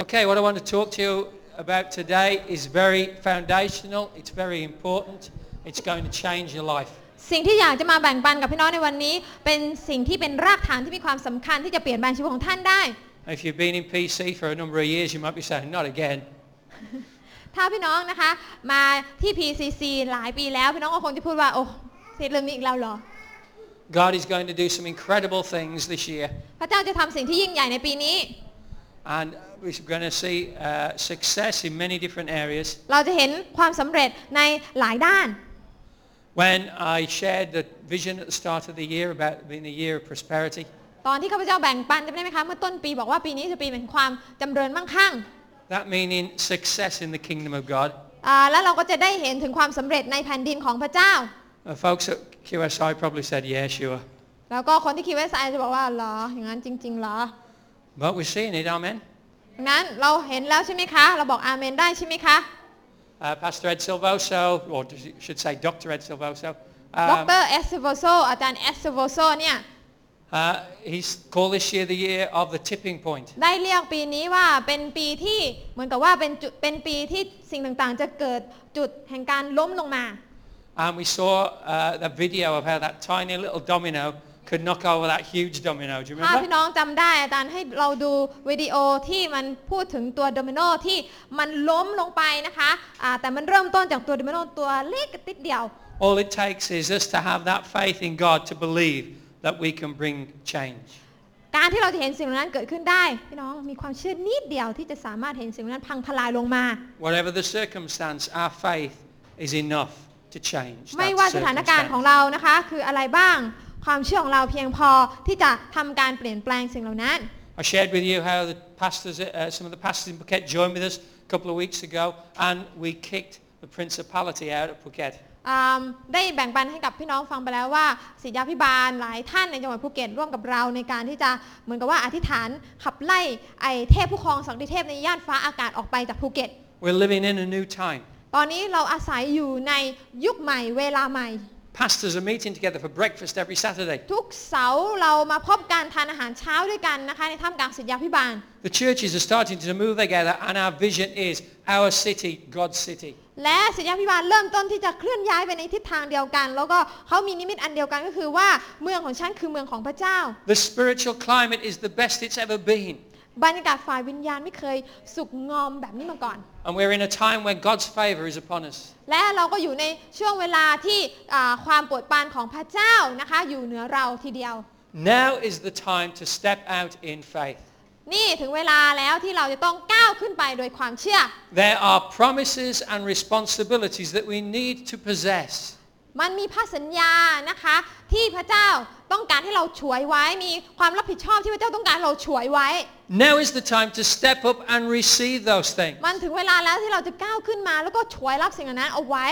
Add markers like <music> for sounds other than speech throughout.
Okay, what I want to talk to you about today is very foundational. It's very important. It's going to change your life. สิ่งที่อยากจะมาแบ่งปันกับพี่น้องในวันนี้ เป็นสิ่งที่เป็นรากฐานที่มีความสำคัญที่จะเปลี่ยนแปลงชีวิตของท่านได้ If you've been in PC for a number of years, you might be saying, not again. ถ้าพี่น้องนะคะ มาที่ PCC หลายปีแล้ว พี่น้องก็คงจะพูดว่า โอ้เสร็จเรื่องนี้อีกแล้วเหรอ God is going to do some incredible things this year. พระเจ้าจะทำสิ่งที่ยิ่งใหญ่ในปีนี้ And we're going to see uh, success in many different areas. เราจะเห็นความสำเร็จในหลายด้าน When I shared the vision at the start of the year about being a year of prosperity, ตอนที่ข้าพเจ้าแบ่งปันจำได้ไหมคะเมื่อต้นปีบอกว่าปีนี้จะปีแห่งความจำเริญมั่งคั่ง that meaning success in the kingdom of God. อ่าแล้วเราก็จะได้เห็นถึงความสำเร็จในแผ่นดินของพระเจ้า Uh, folks at QSI probably said, yeah, sure. แล้วก็คนที่คิดว่าไซจะบอกว่าเหรออย่างนั้นจริงๆเหรอ But we're seeing it, amen? ดังนั้นเราเห็นแล้วใช่ไหมคะ เราบอกอาเมนได้ใช่ไหมคะ Uh, Pastor Ed Silvoso, or I should say Dr. Ed Silvoso, ด um, รเอสโวโซอาจารย์เอสโวโซเนี่ย uh, he's called this year the year of the tipping point. ได้เรียกปีนี้ว่าเป็นปีที่เหมือนกับว่าเป็นจุดเป็นปีที่สิ่งต่างๆ จะเกิดจุดแห่งการล้มลงมา And we saw uh, the video of how that tiny little domino could knock over that huge domino. Do you ถ้า remember? พี่น้องจำได้อาจารย์ให้เราดูวิดีโอที่มันพูดถึงตัวโดมิโนที่มันล้มลงไปนะคะอ่าแต่มันเริ่มต้นจากตัวโดมิโนตัวเล็กติดเดียว All it takes is us to have that faith in God to believe that we can bring change. การที่เราจะเห็นสิ่งเหล่านั้นเกิดขึ้นได้ พี่น้องมีความเชื่อนิดเดียวที่จะสามารถเห็นสิ่งเหล่านั้นพังทลายลงมา Whatever the circumstance, our faith is enough to change. ไม่ that ว่าสถานการณ์ของ circumstance. เรานะคะ คืออะไรบ้าง ความเชื่อของเราเพียงพอที่จะทำการเปลี่ยนแปลงสิ่งเหล่านั้น I shared with you how the pastors, uh, some of the pastors in Phuket joined with us a couple of weeks ago and we kicked the principality out of Phuket. อ่าได้แบ่งปันให้กับพี่น้องฟังไปแล้วว่าศิษยาพิบาลหลายท่านในจังหวัดภูเก็ตร่วมกับเราในการที่จะเหมือนกับว่าอธิษฐานขับไล่ไอ้เทพผู้ครองสังติเทพในย่านฟ้าอากาศออกไปจากภูเก็ต We're living in a new time. ตอนนี้เราอาศัยอยู่ในยุคใหม่เวลาใหม่ Pastors are meeting together for breakfast every Saturday. ทุกเสาร์เรามาพบการทานอาหารเช้าด้วยกันนะคะในท่ามกลางศิษยาพิบาล The churches are starting to move together and our vision is our city, God's city. และศิษยาพิบาลเริ่มต้นที่จะเคลื่อนย้ายไปในทิศทางเดียวกัน แล้วก็เขามีนิมิตอันเดียวกันก็คือว่าเมืองของฉันคือเมืองของพระเจ้า The spiritual climate is the best it's ever been. บรรยากาศฝ่ายวิญญาณไม่เคยสุกงอมแบบนี้มาก่อน And we're in a time when God's favor is upon us. และเราก็อยู่ในช่วงเวลาที่อ่าความโปรดปรานของพระเจ้านะคะ อยู่เหนือเราทีเดียว Now is the time to step out in faith. นี่ถึงเวลาแล้วที่เราจะต้องก้าวขึ้นไปโดยความเชื่อ There are promises and responsibilities that we need to possess. มันมีพระสัญญานะคะ ที่พระเจ้าต้องการให้เราฉวยไว้มีความรับผิดชอบที่พระเจ้าต้องการให้เราฉวยไว้ Now is the time to step up and receive those things. มันถึงเวลาแล้วที่เราจะก้าวขึ้นมาแล้วก็ฉวยรับสิ่งเหล่านั้นเอาไว้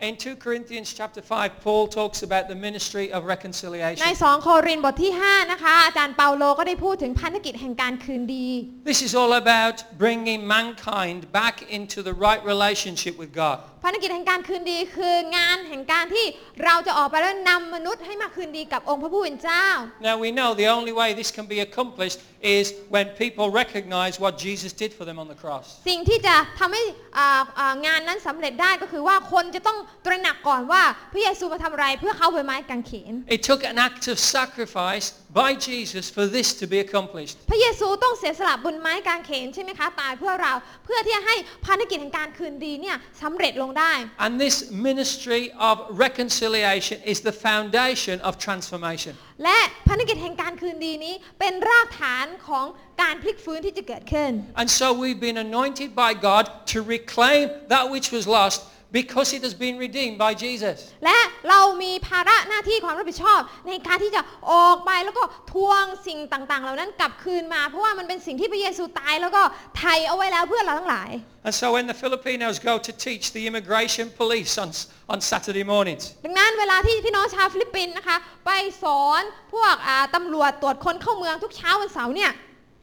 In 2 Corinthians chapter 5, Paul talks about the ministry of ใน reconciliation. 2 โครินธ์บทที่ 5 นะคะ อาจารย์เปาโลก็ได้พูดถึงพันธกิจแห่งการคืนดี This is all about bringing mankind back into the right relationship with God. พันธกิจแห่งการคืนดีคืองานแห่งการที่เราจะออกไปแล้วนำมนุษย์ให้มาคืนดีกับองค์พระผู้เป็นเจ้า Now we know the only way this can be accomplished is when people recognize what Jesus did for them on the cross. สิ่งที่จะทำให้อ่าอ่างานนั้นสำเร็จได้ก็คือว่าคนจะต้อง ตระหนักก่อนว่าพระเยซูมาทำอะไรเพื่อเขาบนไม้กางเขน It took an act of sacrifice by Jesus for this to be accomplished. พระเยซูต้องเสียสละบนไม้กางเขนใช่ไหมคะตายเพื่อเราเพื่อที่จะให้ภารกิจแห่งการคืนดีเนี่ยสำเร็จลงได้ And this ministry of reconciliation is the foundation of transformation. และภารกิจแห่งการคืนดีนี้เป็นรากฐานของการพลิกฟื้นที่จะเกิดขึ้น And so we've been anointed by God to reclaim that which was lost because it has been redeemed by Jesus. และเรามีภาระหน้าที่ความรับผิดชอบ ในการที่จะออกไปแล้วก็ทวงสิ่งต่างๆ เหล่านั้นกลับคืนมาเพราะว่ามันเป็นสิ่งที่พระเยซูตายแล้วก็ไทยเอาไว้แล้วเพื่อเราทั้งหลาย And so when the Filipinos go to teach the immigration police on, on Saturday mornings, ดังนั้นเวลาที่พี่น้องชาวฟิลิปปินส์นะคะไปสอนพวกอ่าตำรวจตรวจคนเข้าเมืองทุกเช้าวันเสาร์เนี่ย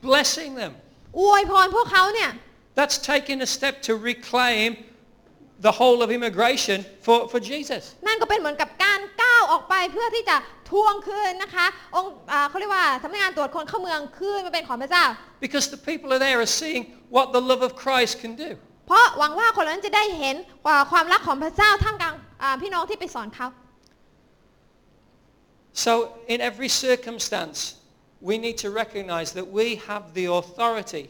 blessing them, อวยพรพวกเขาเนี่ย that's taking a step to reclaim the whole of immigration for, for Jesus. นั่นก็เป็นเหมือนกับการก้าวออกไปเพื่อที่จะทวงคืนนะคะองค์อ่าเขาเรียกว่าสำนักงานตรวจคนเข้าเมืองคืนมาเป็นของพระเจ้า Because the people are there are seeing what the love of Christ can do. เพราะหวังว่าคนเหล่านั้นจะได้เห็นว่าความรักของพระเจ้าท่ามกลางอ่าพี่น้องที่ไปสอนเขา So in every circumstance, we need to recognize that we have the authority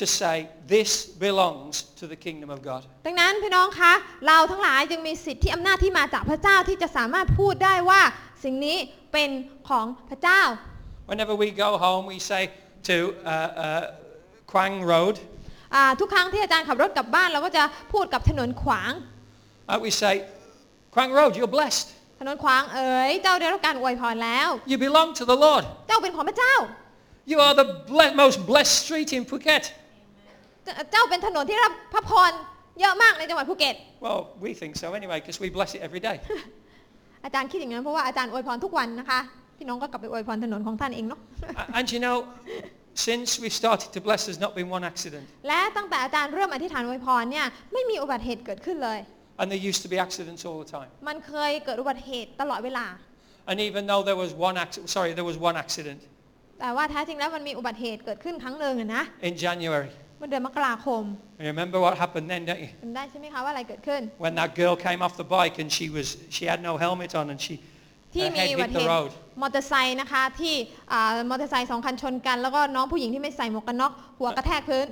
to say, this belongs to the kingdom of God. ดังนั้นพี่น้องคะเราทั้งหลายจึงมีสิทธิอำนาจที่มาจากพระเจ้าที่จะสามารถพูดได้ว่าสิ่งนี้เป็นของพระเจ้า Whenever we go home, we say to uh, uh, Quang Road, อ่าทุกครั้งที่อาจารย์ขับรถกลับบ้านเราก็จะพูดกับถนนขวาง uh, we say, Quang Road, you're blessed. ถนนขวางเอ๋ยเจ้าได้รับการอวยพรแล้ว You belong to the Lord. เจ้าเป็นของพระเจ้า You are the ble- most blessed street in Phuket. เจ้าเจ้าเป็นถนนที่รับพระพรเยอะมากในจังหวัดภูเก็ต Well, we think so anyway, because we bless it every day. อาจารย์คิดอย่างนั้นเพราะว่าอาจารย์อวยพรทุกวันนะคะพี่น้องก็กลับไปอวยพรถนนของท่านเองเนาะ A- and you know, since we started to bless, there's not been one accident. และตั้งแต่อาจารย์เริ่มอธิษฐานอวยพรเนี่ยไม่มีอุบัติเหตุเกิดขึ้นเลย And there used to be accidents all the time. มันเคยเกิดอุบัติเหตุตลอดเวลา And even though there was one accident, sorry, there was one accident แต่ว่าแท้จริงแล้วมันมีอุบัติเหตุเกิดขึ้นครั้งหนึ่งอะนะ in January. เมื่อเดือนมกราคม You remember what happened then, don't you? จำได้ใช่ไหมคะว่าอะไรเกิดขึ้น When that girl came off the bike and she was, she had no helmet on and she, ที่ her มี head อุบั hit ติเห the ตุ road. มอเตอร์ไซค์นะคะที่อ่ามอเตอร์ไซค์สองคันชนกัน แล้วก็น้องผู้หญิงที่ไม่ใส่หมวกกันน็อกหัวกระแทกพื้น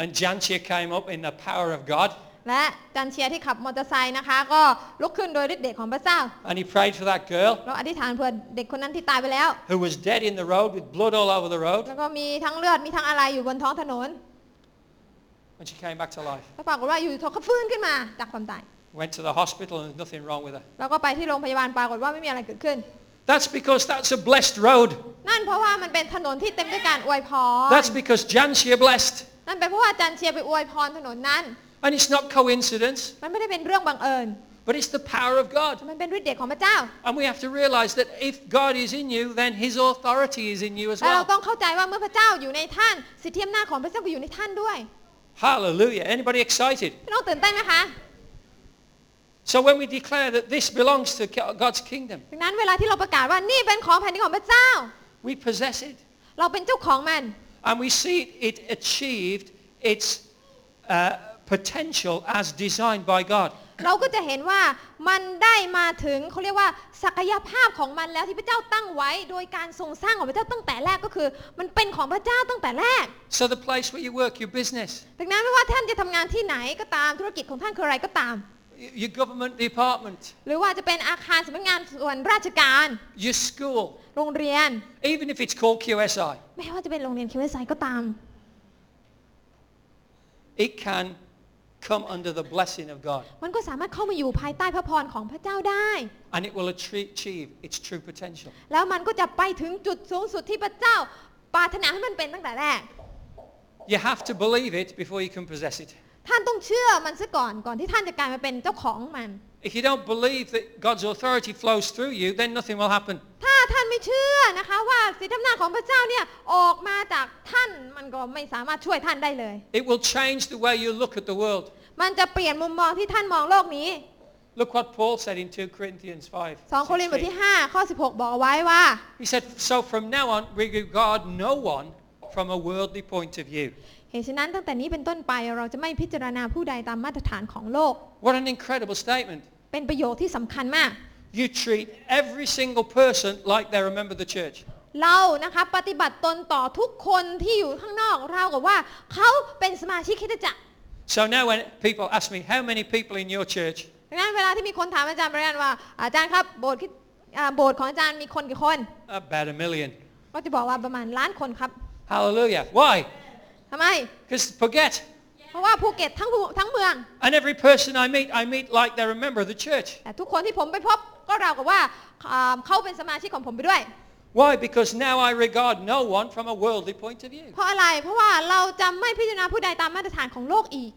And Jantia came up in the power of God และจันเชียร์ที่ขับมอเตอร์ไซค์นะคะ ก็ลุกขึ้นโดยฤทธิ์เดชของพระเจ้า and he prayed for that girl เราอธิษฐานเพื่อเด็กคนนั้นที่ตายไปแล้ว who was dead in the road with blood all over the road แล้วก็มีทั้งเลือดมีทั้งอะไรอยู่บนท้องถนน and she came back to life. แล้วปรากฏว่าอยู่ๆเธอก็ฟื้นขึ้นมาจากความตาย Went to the hospital and there's nothing wrong with her. แล้วก็ไปที่โรงพยาบาลปรากฏว่าไม่มีอะไรเกิดขึ้น That's because that's a blessed road. นั่นเพราะว่ามันเป็นถนนที่เต็มด้วยการอวยพร That's because Jantia blessed. นั่นเป็นเพราะว่าจันเชียร์ไปอวยพรถนนนั้น And it's not coincidence, มันไม่ได้เป็นเรื่องบังเอิญ but it's the power of God. มันเป็นฤทธิ์เดชของพระเจ้า And we have to realize that if God is in you, then his authority is in you as และเรา well. ต้องเข้าใจว่าเมื่อพระเจ้าอยู่ในท่าน สิทธิอำนาจของพระเจ้าก็อยู่ในท่านด้วย Hallelujah. Anybody excited? พี่น้องตื่นเต้นไหมคะ So when we declare that this belongs to God's kingdom, ดังนั้นเวลาที่เราประกาศว่านี่เป็นของแผ่นดินของพระเจ้า we possess it เราเป็นเจ้าของมัน and we see it achieved its uh, potential as designed by God. เราก็จะเห็นว่ามันได้มาถึงเขาเรียกว่าศักยภาพของมันแล้วที่พระเจ้าตั้งไว้ โดยการทรงสร้างของพระเจ้าตั้งแต่แรกก็คือ มันเป็นของพระเจ้าตั้งแต่แรก So the place where you work, your business, ดังนั้นไม่ว่าท่านจะทำงานที่ไหนก็ตามธุรกิจของท่านคืออะไรก็ตาม y- your government department, หรือว่าจะเป็นอาคารสำนักงานส่วนราชการ your school, โรงเรียน even if it's called QSI, ไม่ว่าจะเป็นโรงเรียนคิวไซก็ตาม it can come under the blessing of God มันก็สามารถเข้ามาอยู่ภายใต้พระพรของพระเจ้าได้ and it will atri- achieve its true potential. แล้วมันก็จะไปถึงจุดสูงสุดที่พระเจ้าปรารถนาให้มันเป็นตั้งแต่แรก You have to believe it before you can possess it. ท่านต้องเชื่อมันซะก่อนก่อนที่ท่านจะกลายมาเป็นเจ้าของมัน If you don't believe that God's authority flows through you, then nothing will happen. ถ้าท่านไม่เชื่อนะคะว่าสิทธิอำนาจของพระเจ้าเนี่ยออกมาจากท่านมันก็ไม่สามารถช่วยท่านได้เลย It will change the way you look at the world. มันจะเปลี่ยนมุมมองที่ท่านมองโลกนี้ Look what Paul said in 2 Corinthians 5. 2 โครินธ์บท 16. ที่ 5 ข้อ 16 บอกเอาไว้ว่า He said, so from now on, we regard no one from a worldly point of view. เหตุฉะนั้นตั้งแต่นี้เป็นต้นไปเราจะไม่พิจารณาผู้ใดตามมาตรฐานของโลก What an incredible statement. เป็นประโยคที่สำคัญมาก You treat every single person like they're a member of the church. เรานะคะปฏิบัติตนต่อทุกคนที่อยู่ข้างนอกเรากับว่าเขาเป็นสมาชิกคริสตจักร So now when people ask me, how many people in your church? ดังนั้นเวลาที่มีคนถามอาจารย์บริยนว่าอาจารย์ครับโบสถ์คริสอ่าโบสถ์ของอาจารย์มีคนกี่คน About a million. ก็จะบอกว่าประมาณล้านคนครับ Hallelujah. Why? ทำไม Because Phuket. เพราะว่าภูเก็ตทั้งภูทั้งเมือง And every person I meet, I meet like they're a member of the church. แต่ทุกคนที่ผมไปพบก็ราวกับว่าอ่าเขาเป็นสมาชิกของผมไปด้วย Why? Because now I regard no one from a worldly point of view. เพราะอะไร เพราะว่าเราจะไม่พิจารณาผู้ใดตามมาตรฐานของโลกอีก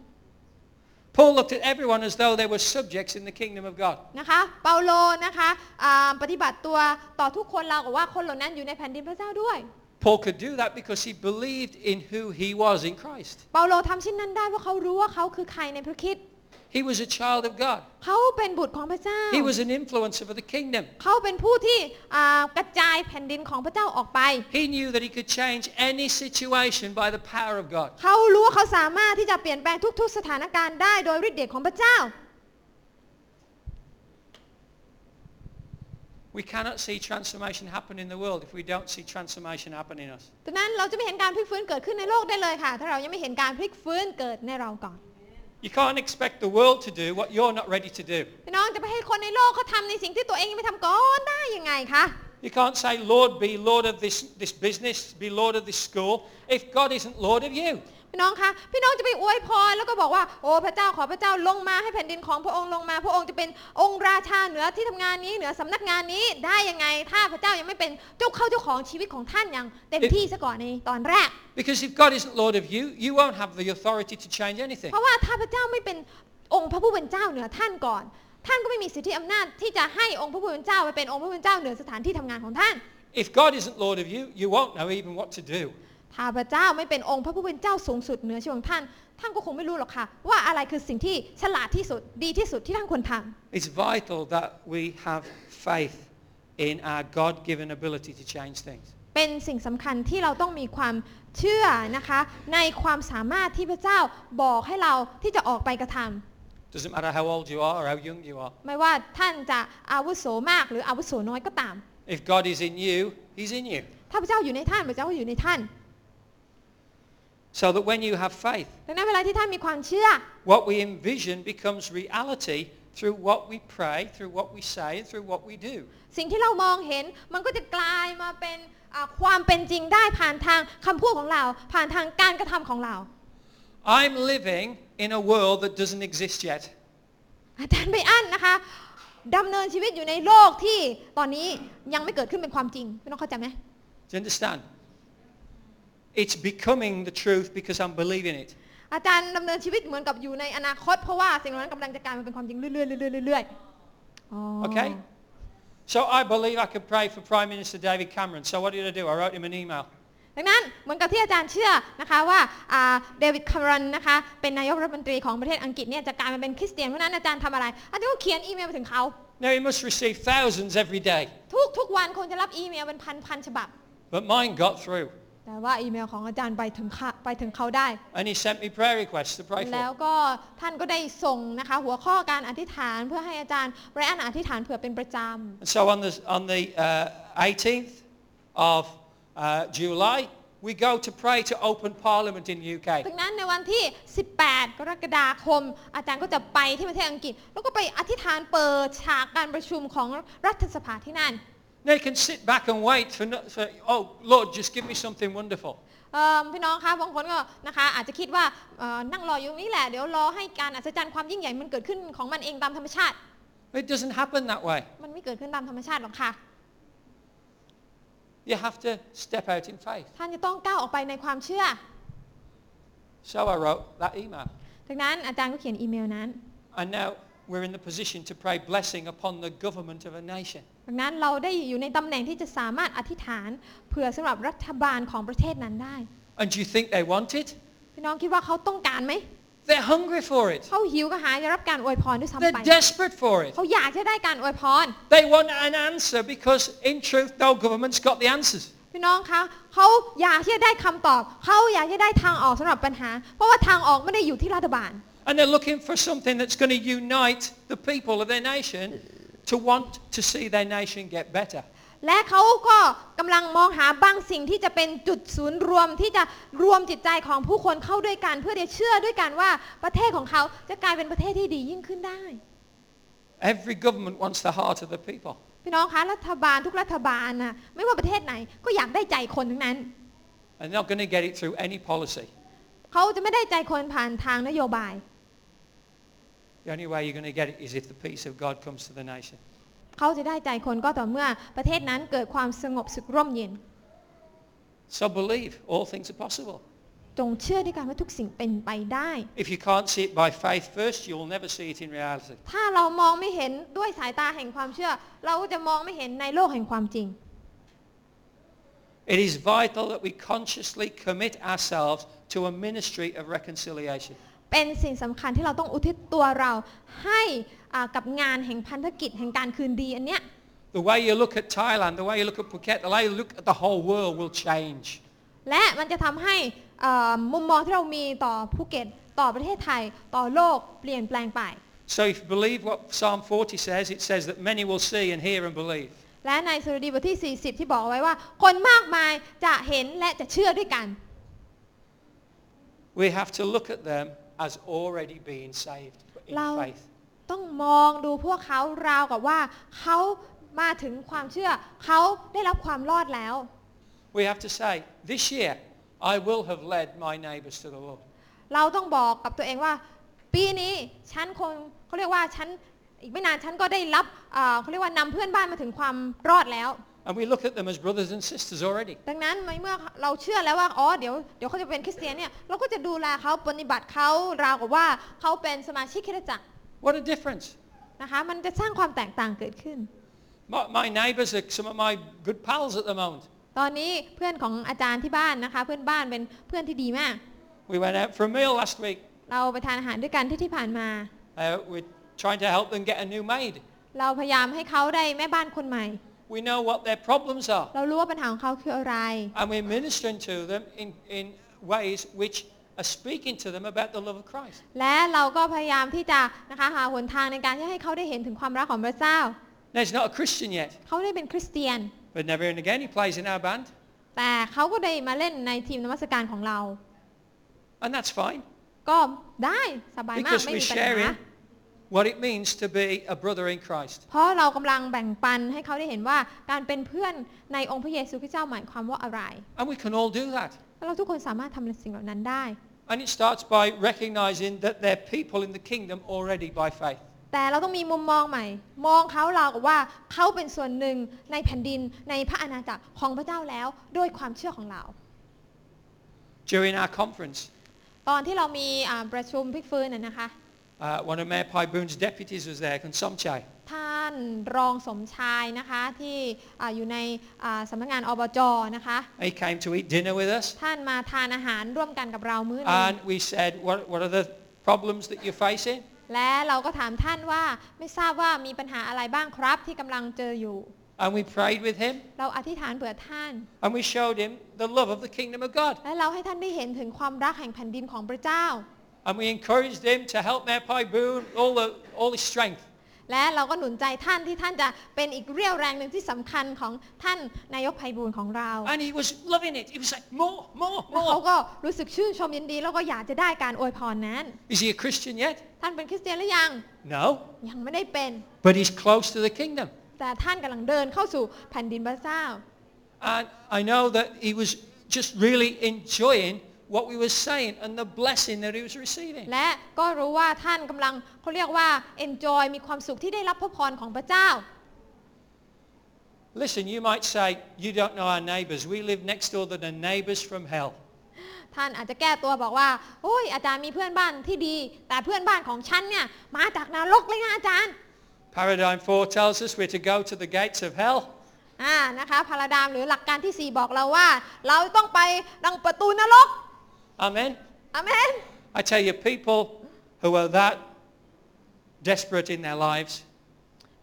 Paul looked at everyone as though they were subjects in the kingdom of God. นะคะ เปาโลนะคะอ่าปฏิบัติตัวต่อทุกคนเรากับว่าคนเหล่านั้นอยู่ในแผ่นดินพระเจ้าด้วย Paul could do that because he believed in who he was in Christ. เปาโลทำเช่นนั้นได้เพราะเขารู้ว่าเขาคือใครในพระคริสต์ He was a child of God. เขาเป็นบุตรของพระเจ้า He was an influencer for the kingdom. เขาเป็นผู้ที่อ่ากระจายแผ่นดินของพระเจ้าออกไป He knew that he could change any situation by the power of God. เขารู้ว่าเขาสามารถที่จะเปลี่ยนแปลงทุกๆสถานการณ์ได้โดยฤทธิ์เดชของพระเจ้า We cannot see transformation happen in the world if we don't see transformation happen in us. ดังนั้นเราจะไม่เห็นการพลิกฟื้นเกิดขึ้นในโลกได้เลยค่ะ ถ้าเรายังไม่เห็นการพลิกฟื้นเกิดในเราก่อน You can't expect the world to do what you're not ready to do. พี่น้องจะไปให้คนในโลกเขาทำในสิ่งที่ตัวเองยังไม่ทำก่อนได้ยังไงคะ You can't say, Lord, be Lord of this, this business, be Lord of this school, if God isn't Lord of you. พี่น้องคะพี่น้องจะไปอวยพรแล้วก็บอกว่าโอ้พระเจ้าขอพระเจ้าลงมาให้แผ่นดินของพระองค์ลงมา พระองค์จะเป็นองค์ราชาเหนือที่ทำงานนี้เหนือสำนักงานนี้ได้ยังไง ถ้าพระเจ้ายังไม่เป็นเจ้าเข้าเจ้าของชีวิตของท่านอย่างเต็มที่ซะก่อนในตอนแรก Because if God isn't Lord of you, you won't have the authority to change anything. เพราะว่าถ้าพระเจ้าไม่เป็นองค์พระผู้เป็นเจ้าเหนือท่านก่อน ท่านก็ไม่มีสิทธิอำนาจที่จะให้องค์พระผู้เป็นเจ้าไปเป็นองค์พระผู้เป็นเจ้าเหนือสถานที่ทำงานของท่าน If God isn't Lord of you, you won't know even what to do. ถ้าพระเจ้าไม่เป็นองค์พระผู้เป็นเจ้าสูงสุดเหนือชีวิตของท่าน ท่านก็คงไม่รู้หรอกค่ะ ว่าอะไรคือสิ่งที่ฉลาดที่สุดดีที่สุดที่ท่านควรทำ It's vital that we have faith in our God-given ability to change things. เป็นสิ่งสำคัญที่เราต้องมีความเชื่อนะคะ ในความสามารถที่พระเจ้าบอกให้เราที่จะออกไปกระทำ Doesn't matter how old you are or how young you are. ไม่ว่าท่านจะอาวุโสมากหรืออาวุโสน้อยก็ตาม If God is in you, He's in you. ถ้าพระเจ้าอยู่ในท่านพระเจ้าก็อยู่ในท่าน So that when you have faith, ดังนั้นเวลาที่ท่านมีความเชื่อ what we envision becomes reality through what we pray, through what we say, and through what we do. สิ่งที่เรามองเห็นมันก็จะกลายมาเป็นอ่าความเป็นจริงได้ผ่านทางคำพูดของเรา ผ่านทางการกระทำของเรา I'm living in a world that doesn't exist yet. อาจารย์ไปอั้นนะคะดำเนินชีวิตอยู่ในโลกที่ตอนนี้ยังไม่เกิดขึ้นเป็นความจริงพี่น้องเข้าใจไหม Do you understand? It's becoming the truth because I'm believing it. อาจารย์ดำเนินชีวิตเหมือนกับอยู่ในอนาคตเพราะว่าสิ่งเหล่านั้นกำลังจะกลายมาเป็นความจริงเรื่อยๆเรื่อยๆเรื่อยๆอ๋อ Okay? So I believe I could pray for Prime Minister David Cameron. So what did I do? I wrote him an email. ดังนั้นเหมือนกับที่อาจารย์เชื่อนะคะว่าอ่าเดวิดคาร์รอนนะคะเป็นนายกรัฐมนตรีของประเทศอังกฤษเนี่ยจะกลายมาเป็นคริสเตียนเพราะฉะนั้นอาจารย์ทำอะไรอาจารย์ก็เขียนอีเมลไปถึงเขา Now he must receive thousands every day. ทุกทุกวันคงจะรับอีเมลเป็นพันพันฉบับ But mine got through. แต่ว่าอีเมลของอาจารย์ไปถึงเขาไปถึงเขาได้ And he sent me prayer requests to pray แล้ว for. ก็ท่านก็ได้ส่งนะคะหัวข้อการอธิษฐานเพื่อให้อาจารย์ไรอันอธิษฐานเผื่อเป็นประจ And so on the, on the uh, 18th of uh, July, we go to pray to open Parliament in the ำ UK. ดังนั้นในวันที่ 18 กรกฎาคม อาจารย์ก็จะไปที่ประเทศอังกฤษ แล้วก็ไปอธิษฐานเปิดฉากการประชุมของรัฐสภาที่นั่น They can sit back and wait for, no- for, oh, Lord, just give me something wonderful. เอิ่มพี่น้องคะบางคนก็นะคะอาจจะคิดว่าเอ่อนั่งรออยู่ตรงนี้แหละเดี๋ยวรอให้การอัศจรรย์ความยิ่งใหญ่มันเกิดขึ้นของมันเองตามธรรมชาติ It doesn't happen that way. มันไม่เกิดขึ้นตามธรรมชาติหรอกค่ะ You have to step out in faith. ท่านจะต้องก้าวออกไปในความเชื่อ So I wrote that email. ดังนั้นอาจารย์ก็เขียนอีเมลนั้น And now we're in the position to pray blessing upon the government of a nation. ดังนั้นเราได้อยู่ในตำแหน่งที่จะสามารถอธิษฐานเผื่อสำหรับรัฐบาลของประเทศนั้นได้ And do you think they want it? พี่น้องคิดว่าเขาต้องการไหม They're hungry for it. เขาหิวกระหายจะรับการอวยพรด้วยซ้ำไป They're desperate for it. เขาอยากจะได้การอวยพร They want an answer because in truth no government's got the answers. พี่น้องคะเขาอยากที่จะได้คำตอบ เขาอยากที่จะได้ทางออกสำหรับปัญหา เพราะว่าทางออกไม่ได้อยู่ที่รัฐบาล And they're looking for something that's going to unite the people of their nation to want to see their nation get better. และเขาก็กำลังมองหาบางสิ่งที่จะเป็นจุดศูนย์รวมที่จะรวมจิตใจของผู้คนเข้าด้วยกัน เพื่อจะเชื่อด้วยกันว่าประเทศของเขาจะกลายเป็นประเทศที่ดียิ่งขึ้นได้ Every government wants the heart of the people. พี่น้องคะรัฐบาลทุกรัฐบาลนะไม่ว่าประเทศไหนก็อยากได้ใจคนทั้งนั้น And they're not going to get it through any policy. เขาจะไม่ได้ใจคนผ่านทางนโยบาย The only way you're going to get it is if the peace of God comes to the nation. เขาจะได้ใจคนก็ต่อเมื่อประเทศนั้นเกิดความสงบสุขร่มเย็น So believe all things are possible. จงเชื่อด้วยกันว่าทุกสิ่งเป็นไปได้ If you can't see it by faith first, you'll never see it in reality. ถ้าเรามองไม่เห็นด้วยสายตาแห่งความเชื่อ เราก็จะมองไม่เห็นในโลกแห่งความจริง It is vital that we consciously commit ourselves to a ministry of reconciliation. เป็นสิ่งสำคัญที่เราต้องอุทิศตัวเราให้อ่ากับงานแห่งพันธกิจแห่งการคืนดีอันเนี้ย The way you look at Thailand, the way you look at Phuket, the way you look at the whole world will change. และมันจะทำให้เอ่อมุมมองที่เรามีต่อภูเก็ตต่อประเทศไทยต่อโลกเปลี่ยนแปลงไป So if you believe what Psalm 40 says, it says that many will see and hear and believe. และในสดุดีบทที่ 40 ที่บอกเอาไว้ว่า คนมากมายจะเห็นและจะเชื่อด้วยกัน We have to look at them as already being saved in เรา faith. ต้องมองดูพวกเขาราวกับว่าเขามาถึงความเชื่อเขาได้รับความรอดแล้ว We have to say, this year I will have led my neighbours to the Lord. เราต้องบอกกับตัวเองว่า ปีนี้ฉันคงเขาเรียกว่าฉันอีกไม่นานฉันก็ได้รับเอ่อเขาเรียกว่านำเพื่อนบ้านมาถึงความรอดแล้ว And we look at them as brothers and sisters already. ดังนั้นเมื่อเราเชื่อแล้วว่าอ๋อเดี๋ยวเดี๋ยวเขาจะเป็นคริสเตียนเนี่ยเราก็จะดูแลเขาปฏิบัติเขาราวกับว่าเขาเป็นสมาชิกคริสตจักร What a difference. นะคะมันจะสร้างความแตกต่างเกิดขึ้น My, my neighbours are some of my good pals at the moment. ตอนนี้เพื่อนของอาจารย์ที่บ้านนะคะเพื่อนบ้านเป็นเพื่อนที่ดีมาก We went out for a meal last week. เราไปทานอาหารด้วยกันที่ที่ผ่านมา Uh, we're trying to help them get a new maid. เราพยายามให้เขาได้แม่บ้านคนใหม่ We know what their problems are. เรารู้ว่าปัญหาของเขาคืออะไร And we're ministering to them in, in ways which are speaking to them about the love of Christ. และเราก็พยายามที่จะนะคะหาหนทางในการที่ให้เขาได้เห็นถึงความรักของพระเจ้า Now, he's not a Christian yet, เขาได้เป็นคริสเตียน but never and again he plays in our band. แต่เขาก็ได้มาเล่นในทีมนมัสการของเรา And that's fine ก็ได้สบายมาก because ไม่ we're มีปัญหา sharing what it means to be a brother in Christ. เพราะเรากำลังแบ่งปันให้เขาได้เห็นว่าการเป็นเพื่อนในองค์พระเยซูคริสต์เจ้าหมายความว่าอะไร And we can all do that. และเราทุกคนสามารถทำสิ่งเหล่านั้นได้ And it starts by recognizing that they're people in the kingdom already by faith. แต่เราต้องมีมุมมองใหม่ มองเขาเรากับว่าเขาเป็นส่วนหนึ่งในแผ่นดินในพระอาณาจักรของพระเจ้าแล้วด้วยความเชื่อของเรา During our conference, ตอนที่เรามีอ่าประชุมพลิกฟื้นน่ะนะคะ uh, one of Mayor Pai Boon's deputies was there, Consomchai. ท่านรองสมชายนะคะที่อ่าอยู่ในอ่าสำนักงานอบจนะคะ He came to eat dinner with us. ท่านมาทานอาหารร่วมกันกับเรามื้อหนึง And we said, what, what are the problems that you're facing? และเราก็ถามท่านว่าไม่ทราบว่ามีปัญหาอะไรบ้างครับที่กำลังเจออยู่ And we prayed with him. เราอธิษฐานเผื่อท่าน And we showed him the love of the kingdom of God. และเราให้ท่านได้เห็นถึงความรักแห่งแผ่นดินของพระเจ้า And we encouraged him to help Mayor Pai Boon all, the, all his strength. และเราก็หนุนใจท่านที่ท่านจะเป็นอีกเรี่ยวแรงหนึ่งที่สำคัญของท่านนายกไพบูลย์ของเรา And he was loving it. He was like, more, more, แล้วเขา more. ก็รู้สึกชื่นชมยินดี แล้วก็อยากจะได้การอวยพรนั้น Is he a Christian yet? ท่านเป็นคริสเตียนหรือยัง No. ยังไม่ได้เป็น But he's close to the kingdom. แต่ท่านกำลังเดินเข้าสู่แผ่นดินพระเจ้า And I know that he was just really enjoying what we were saying and the blessing that he was receiving. และก็รู้ว่าท่านกำลังเขาเรียกว่า enjoy มีความสุขที่ได้รับพระพรของพระเจ้า Listen, you might say, you don't know our neighbours. We live next door to the neighbours from hell. ท่านอาจจะแก้ตัวบอกว่าโอ้ยอาจารย์มีเพื่อนบ้านที่ดี แต่เพื่อนบ้านของฉันเนี่ยมาจากนรกเลยนะอาจารย์ Paradigm 4 tells us we're to go to the gates of hell. อ่านะคะพาราดามหรือหลักการที่ 4 บอกเราว่า เราต้องไปดังประตูนรก Amen. อเมน I tell you, people who are that desperate in their lives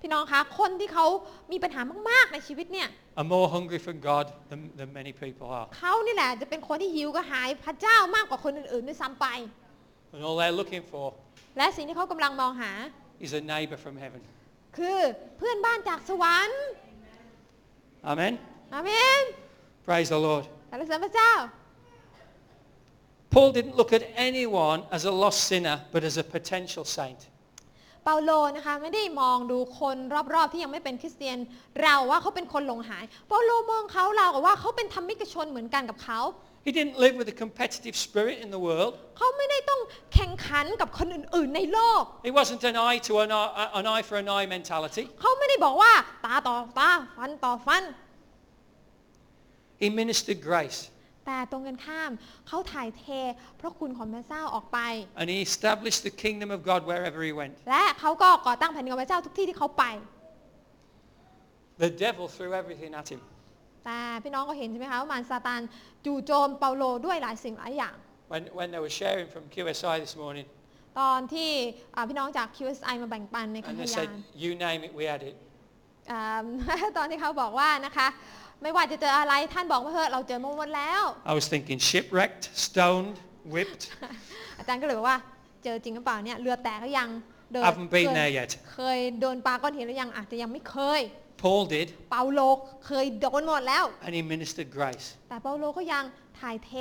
พี่น้องคะคนที่เขามีปัญหามาก ๆ ในชีวิตเนี่ย are more hungry for God than, than many people are. เขานี่แหละจะเป็นคนที่หิวกระหายพระเจ้ามากกว่าคนอื่นๆด้วยซ้ำไป And all they're looking for และสิ่งที่เขากำลังมองหา is a neighbour from heaven. คือเพื่อนบ้านจากสวรรค์ Amen. อาเมน Praise the Lord. สรรเสริญพระเจ้า Paul didn't look at anyone as a lost sinner, but as a potential saint. เปาโลนะคะไม่ได้มองดูคนรอบๆที่ยังไม่เป็นคริสเตียน เราว่าเขาเป็นคนหลงหาย เปาโลมองเขาเรากับว่าเขาเป็นธรรมิกชนเหมือนกันกับเขา He didn't live with a competitive spirit in the world. เขาไม่ได้ต้องแข่งขันกับคนอื่นๆในโลก He wasn't an eye to an eye, an eye for an eye mentality. เขาไม่ได้บอกว่าตาต่อตาฟันต่อฟัน He ministered grace แต่ตรงกันข้ามเขาถ่ายเทพระคุณของพระเจ้าออกไป and he established the kingdom of God wherever he went. และเขาก็ก่อตั้งแผ่นดินของพระเจ้าทุกที่ที่เขาไป The devil threw everything at him. แต่พี่น้องก็เห็นใช่ไหมคะว่ามารซาตานจู่โจมเปาโลด้วยหลายสิ่งหลายอย่าง when, when they were sharing from QSI this morning, ตอนที่อ่าพี่น้องจาก QSI มาแบ่งปันใน and คำพ they ยา said, น you name it, we had it. อ่าตอนที่เขาบอกว่านะคะ ไม่ว่าจะเจออะไรท่านบอกมาเถอะเราเจอมาหมดแล้ว I was thinking shipwrecked, stoned, whipped. อาจารย์ก็เลยบอกว่าเจอจริงหรือเปล่าเนี่ยเรือแตกหรือยังเดิน Haven't been เคย there yet. เคยโดนปลาก้อนหินหรือยังอาจจะยังไม่เคย Paul did, เปาโลเคยโดนหมดแล้ว and he ministered grace. แต่เปาโลก็ยังถ่ายเท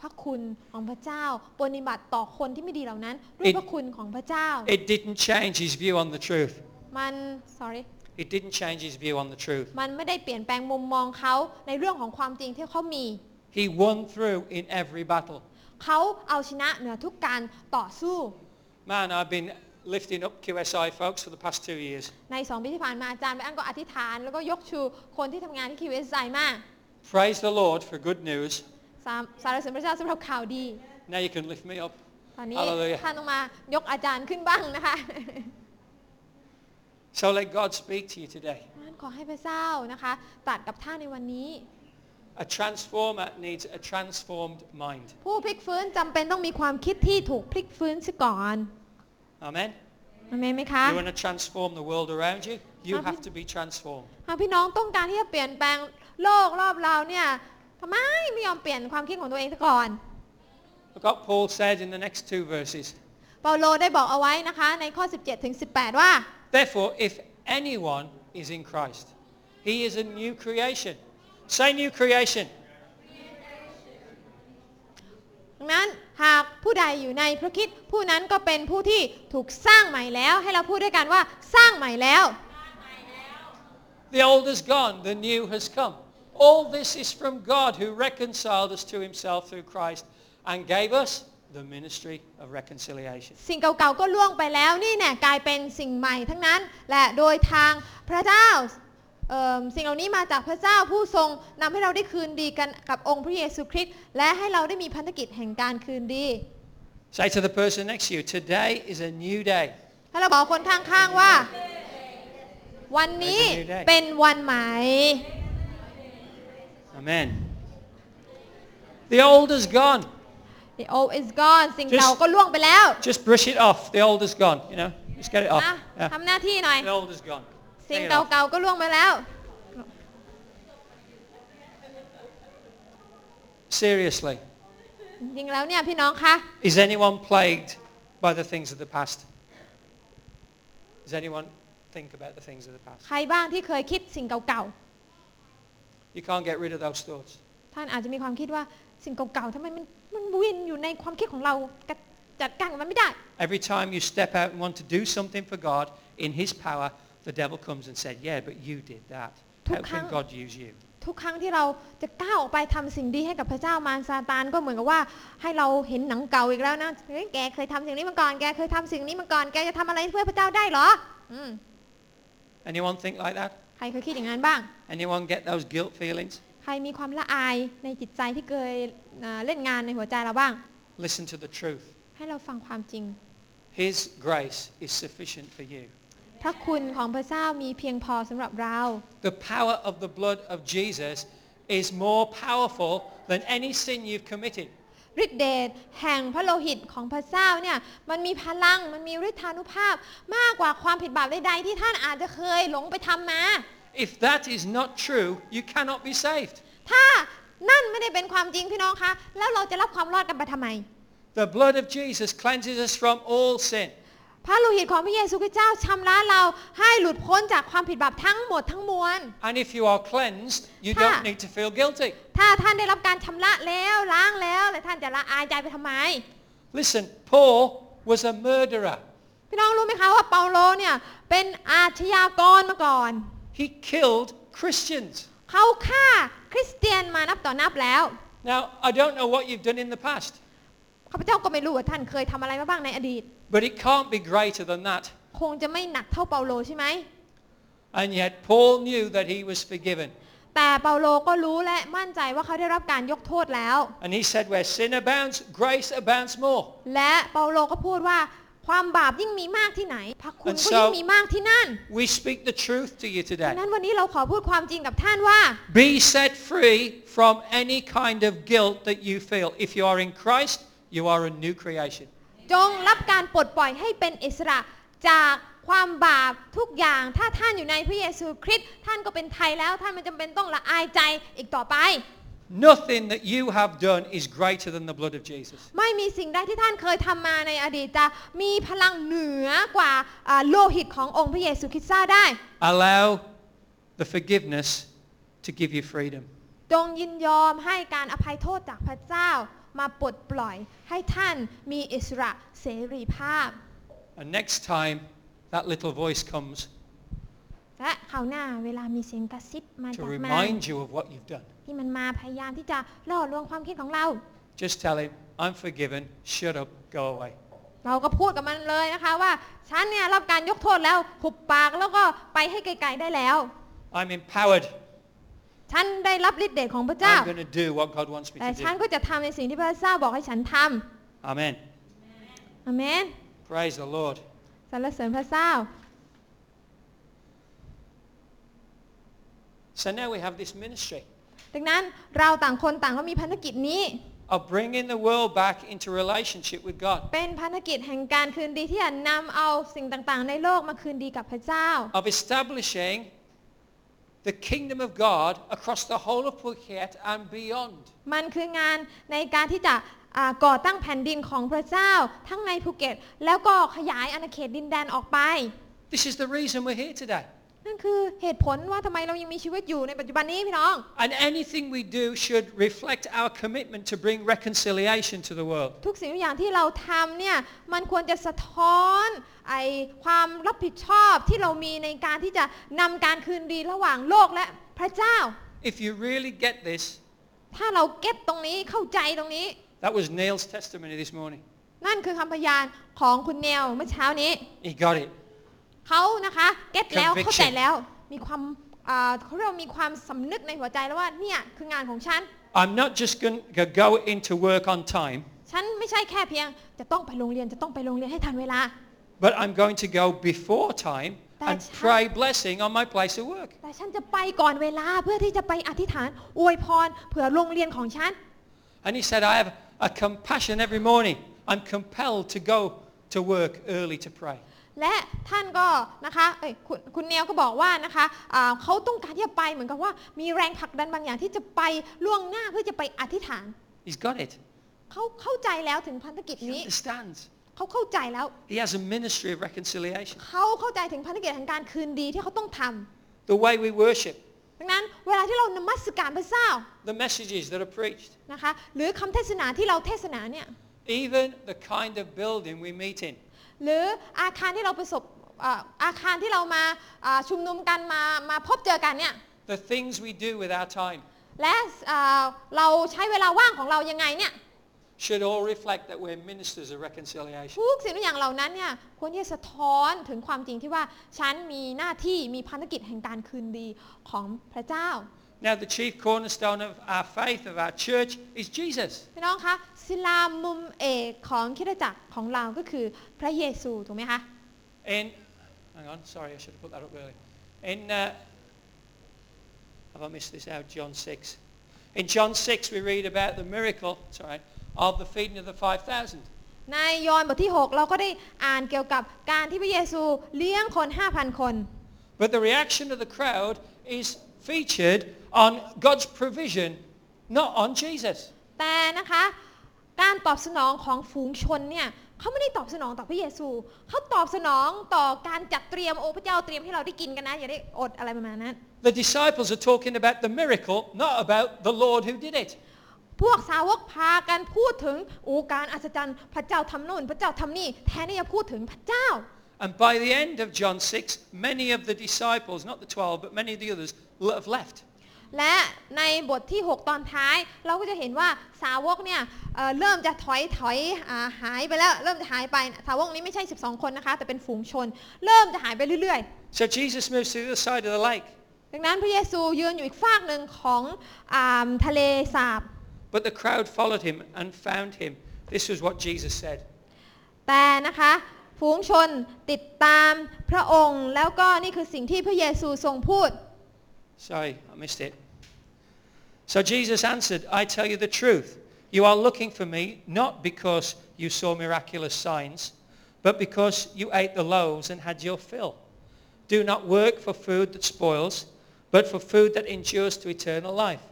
พระคุณของพระเจ้าปฏิบัติต่อคนที่ไม่ดีเหล่านั้นด้วย It- พระคุณของพระเจ้า It didn't change his view on the truth. มัน sorry It didn't change his view on the truth. มันไม่ได้เปลี่ยนแปลงมุมมองเขาในเรื่องของความจริงที่เขามี He won through in every battle. เขาเอาชนะเหนือทุกการต่อสู้ Man, I've been lifting up QSI folks for the past two years. ในสองปีที่ผ่านมาอาจารย์ไปอันก็อธิษฐาน แล้วก็ยกชูคนที่ทำงานที่คิวเอสไมาก Praise the Lord for good news. สามสารเสริญพระเจ้าสำหรับข่าวดี Now you can lift me up. ตอนนี้ Hallelujah. ท่านต้องมายกอาจารย์ขึ้นบ้างนะคะ So let God speak to you today. งั้นขอให้พระเจ้านะคะตรัดกับท่านในวันนี้ A transformer needs a transformed mind. ผู้พลิกฟื้นจำเป็นต้องมีความคิดที่ถูกพลิกฟื้นซะก่อน Amen. อเมนไหมคะ You want to transform the world around you? You Amen. have to be transformed. หากพี่น้องต้องการที่จะเปลี่ยนแปลงโลกรอบเราเนี่ยทำไมไม่ยอมเปลี่ยนความคิดของตัวเองซะก่อน Look what Paul said in the next two verses. เปาโลได้บอกเอาไว้นะคะในข้อ 17ถึง18 ว่า Therefore, if anyone is in Christ, he is a new creation. Say new creation. ดังนั้นหากผู้ใดอยู่ในพระคริดผู้นั้นก็เป็นผู้ที่ถูกสร้างใหม่แล้ว ให้เราพูดด้วยกันว่าสร้างใหม่แล้ว The old is gone, the new has come. All this is from God who reconciled us to himself through Christ and gave us the ministry of reconciliation. สิ่งเก่าๆก็ล่วงไปแล้วนี่เนี่ยกลายเป็นสิ่งใหม่ทั้งนั้น และโดยทางพระเจ้าเอิ่มสิ่งเหล่านี้มาจากพระเจ้าผู้ทรงนำให้เราได้คืนดีกันกับองค์พระเยซูคริสต์และให้เราได้มีพันธกิจแห่งการคืนดี Say to the person next to you, today is a new day. ให้เราบอกคนข้างๆว่า วันนี้ It's a new day. เป็นวันใหม่ Amen. The old is gone. The old is gone สิ่ง Just- เก่าก็ล่วงไปแล้ว Just brush it off. The old is gone. You know, just get it off. นะ Yeah. ทำหน้าที่หน่อย The old is gone. สิ่ง Take it off. เก่าๆก็ล่วงไปแล้ว Seriously, จริงๆแล้วเนี่ยพี่น้องคะ is anyone plagued by the things of the past? Does anyone think about the things of the past? ใครบ้างที่เคยคิดสิ่งเก่า You can't get rid of those thoughts. ๆ ท่านอาจจะมีความคิดว่า สิ่งเก่าๆทำไมมันมันวินอยู่ในความคิดของเราจะจัดการกับมันไม่ได้ Every time you step out and want to do something for God in His power, the devil comes and said, yeah, but you did that. How can Tukang- God use you? ทุกครั้งที่เราจะก้าวออกไปทำสิ่งดีให้กับพระเจ้ามารซาตานก็เหมือนกับว่าให้เราเห็นหนังเก่าอีกแล้วนะเฮ้ยแกเคยทำสิ่งนี้มาก่อนแกเคยทำสิ่งนี้มาก่อนแกจะทำอะไรเพื่อพระเจ้าได้เหรออืม Anyone think like that? ใครเคยคิดอย่างนั้นบ้าง Anyone get those guilt feelings? ใครมีความละอายในจิตใจที่เคยเอ่อเล่นงานในหัวใจเราบ้าง Listen to the truth. ให้เราฟังความจริง His grace is sufficient for you. พระคุณของพระเจ้ามีเพียงพอสำหรับเรา The power of the blood of Jesus is more powerful than any sin you've committed. ฤทธิเดชแห่งพระโลหิตของพระเจ้าเนี่ยมันมีพลังมันมีฤทธานุภาพมากกว่าความผิดบาปใดๆที่ท่านอาจจะเคยหลงไปทำมา If that is not true, you cannot be saved. ถ้านั่นไม่ได้เป็นความจริงพี่น้องคะ แล้วเราจะรับความรอดกันไปทำไม The blood of Jesus cleanses us from all sin. พระโลหิตของพระเยซูคริสต์เจ้าชำระเราให้หลุดพ้นจากความผิดบาปทั้งหมดทั้งมวล And if you are cleansed, you Ha. don't need to feel guilty. ถ้าท่านได้รับการชำระแล้วล้างแล้วแล้วท่านจะละอายใจไปทำไม Listen, Paul was a murderer. พี่น้องรู้ไหมคะว่าเปาโลเนี่ยเป็นอาชญากรมาก่อน He killed Christians. เขาฆ่าคริสเตียนมานับต่อนับแล้ว Now, I don't know what you've done in the past, ข้าพเจ้าก็ไม่รู้ว่าท่านเคยทำอะไรมาบ้างในอดีต but it can't be greater than that. คงจะไม่หนักเท่าเปาโลใช่ไหม And yet Paul knew that he was forgiven. แต่เปาโลก็รู้และมั่นใจว่าเขาได้รับการยกโทษแล้ว And he said, where sin abounds, grace abounds more. และเปาโลก็พูดว่า ความบาปยิ่งมีมากที่ไหน พระคุณ And ก็ so- ยิ่งมีมากที่นั่น We speak the truth to you ดั today. งนั้นวันนี้เราขอพูดความจริงกับท่านว่า Be set free from any kind of guilt that you feel. If you are in Christ, You are a new creation. จงรับการปลดปล่อยให้เป็นอิสระจากความบาปทุกอย่าง ถ้าท่านอยู่ในพระเยซูคริสต์ท่านก็เป็นไทยแล้วท่านไม่จำเป็นต้องละอายใจอีกต่อไป Nothing that you have done is greater than the blood of Jesus. ไม่มีสิ่งใดที่ท่านเคยทำมาในอดีตจะมีพลังเหนือกว่าอ่าโลหิตขององค์พระเยซูคริสต์ได้ Allow the forgiveness to give you freedom. จงยินยอมให้การอภัยโทษจากพระเจ้ามาปลดปล่อยให้ท่านมีอิสระเสรีภาพ And next time that little voice comes และคราวหน้าเวลามีเสียงกระซิบมา to จากมาร remind you of what you've done, ที่มันมาพยายามที่จะล่อลวงความคิดของเรา just tell him, I'm forgiven, shut up, go away. เราก็พูดกับมันเลยนะคะว่าฉันเนี่ยรับการยกโทษแล้วหุบปากแล้วก็ไปให้ไกลๆได้แล้ว I'm empowered. ฉันได้รับฤทธิ์เดชของพระเจ้า I'm going to do what God wants me แต่ to ฉัน do. ก็จะทำในสิ่งที่พระเจ้าบอกให้ฉันท Amen. ำอาเมน Praise the Lord. สรรเสริญพระเจ้า So now we have this ministry ดังนั้นเราต่างคนต่างก็มีภารกิจนี้ of bringing the world back into relationship with God, เป็นภารกิจแห่งการคืนดีที่จะนำเอาสิ่งต่างๆ ในโลกมาคืนดีกับพระเจ้า of establishing the kingdom of God across the whole of Phuket and beyond. มันคืองานในการที่จะอ่าก่อตั้งแผ่นดินของพระเจ้าทั้งในภูเก็ต แล้วก็ขยายอาณาเขตดินแดนออกไป This is the reason we're here today. นั่นคือเหตุผลว่าทำไมเรายังมีชีวิตอยู่ในปัจจุบันนี้พี่น้อง And anything we do should reflect our commitment to bring reconciliation to the world. ทุกสิ่งทุกอย่างที่เราทำเนี่ยมันควรจะสะท้อนไอความรับผิดชอบที่เรามีในการที่จะนำการคืนดีระหว่างโลกและพระเจ้า If you really get this, ถ้าเราเก็ตตรงนี้เข้าใจตรงนี้ that was Neil's testimony this morning. นั่นคือคำพยานของคุณเนวเมื่อเช้านี้ He got it. เขานะคะเก็ตแล้ว Conviction เข้าใจแล้วมีความอ่าเขาเรียกว่ามีความสำนึกในหัวใจแล้วว่าเนี่ยคืองานของฉัน I'm not just going to go into work on time, ฉันไม่ใช่แค่เพียง จะต้องไปโรงเรียนจะต้องไปโรงเรียนให้ทันเวลา but I'm going to go before time and That's how- pray blessing on my place of work. แต่ฉันจะไปก่อนเวลาเพื่อที่จะไปอธิษฐานอวยพรเผื่อโรงเรียนของฉัน And he said, I have a compassion every morning. I'm compelled to go to work early to pray. และท่านก็นะคะเอ้ยคุณคุณเนวก็บอกว่านะคะอ่าเขาต้องการที่จะไปเหมือนกับว่ามีแรงผลักดันบางอย่างที่จะไปล่วงหน้าเพื่อจะไปอธิษฐาน He's got it. เขาเข้าใจแล้วถึงพันธกิจ He นี้ understands. เขาเข้าใจแล้ว He has a ministry of reconciliation. เขาเข้าใจถึงพันธกิจแห่งการคืนดีที่เขาต้องทำ The way we worship, ดังนั้นเวลาที่เรานมัสการพระเจ้า the messages that are preached, นะคะหรือคำเทศนาที่เราเทศนาเนี่ย even the kind of building we meet in. หรืออาคารที่เราประสบอ่าอาคารที่เรามาอ่าชุมนุมกันมามาพบเจอกันเนี่ย The things we do with our time และอ่าเราใช้เวลาว่างของเรายังไงเนี่ย should all reflect that we're ministers of reconciliation. ทุกสิ่งทุกอย่างเหล่านั้นเนี่ยควรที่จะสะท้อนถึงความจริงที่ว่าฉันมีหน้าที่มีภารกิจแห่งการคืนดีของพระเจ้า Now, the chief cornerstone of our faith, of our church, is Jesus. พี่น้องคะ ศิลามุมเอกของคริดจักรของเราก็คือพระเยซูถูกไหมคะ In, hang on, sorry, I should have put that up earlier. In, uh, have I missed this out? John 6. In John 6, we read about the miracle, sorry, of the feeding of the 5,000. ในยอห์นบทที่ 6 เราก็ได้อ่านเกี่ยวกับการที่พระเยซูเลี้ยงคน 5,000 คน But the reaction of the crowd is featured on God's provision, not on Jesus. แต่นะคะ การตอบสนองของฝูงชนเนี่ยเขาไม่ได้ตอบสนองต่อพระเยซู เขาตอบสนองต่อการจัดเตรียมโอ้พระเจ้าเตรียมให้เราได้กินกันนะอย่าได้อดอะไรประมาณนั้น The disciples are talking about the miracle, not about the Lord who did it. พวกสาวกพากันพูดถึงโอ้การอัศจรรย์พระเจ้าทำโน่นพระเจ้าทำนี่แทนที่จะพูดถึงพระเจ้า And by the end of John 6, many of the disciples, not the 12, but many of the others, l- have left. และในบทที่ 6 ตอนท้าย เราก็จะเห็นว่าสาวกเนี่ยเอ่อเริ่มจะถอยถอยอาหายไปแล้ว เริ่มจะหายไป สาวกนี้ไม่ใช่ 12 คนนะคะ แต่เป็นฝูงชน เริ่มจะหายไปเรื่อย So Jesus moves to the other side of the lake. ๆดังนั้นพระเยซูยืนอยู่อีกฝากหนึ่งของอาทะเลสาบ But the crowd followed him and found him. This was what Jesus said. แต่นะคะฝูงชนติดตามพระองค์ แล้วก็นี่คือสิ่งที่พระเยซูทรงพูด Sorry, I missed it. So Jesus answered, I tell you the truth. You are looking for me not because you saw miraculous signs, but because you ate the loaves and had your fill. Do not work for food that spoils, but for food that endures to eternal life,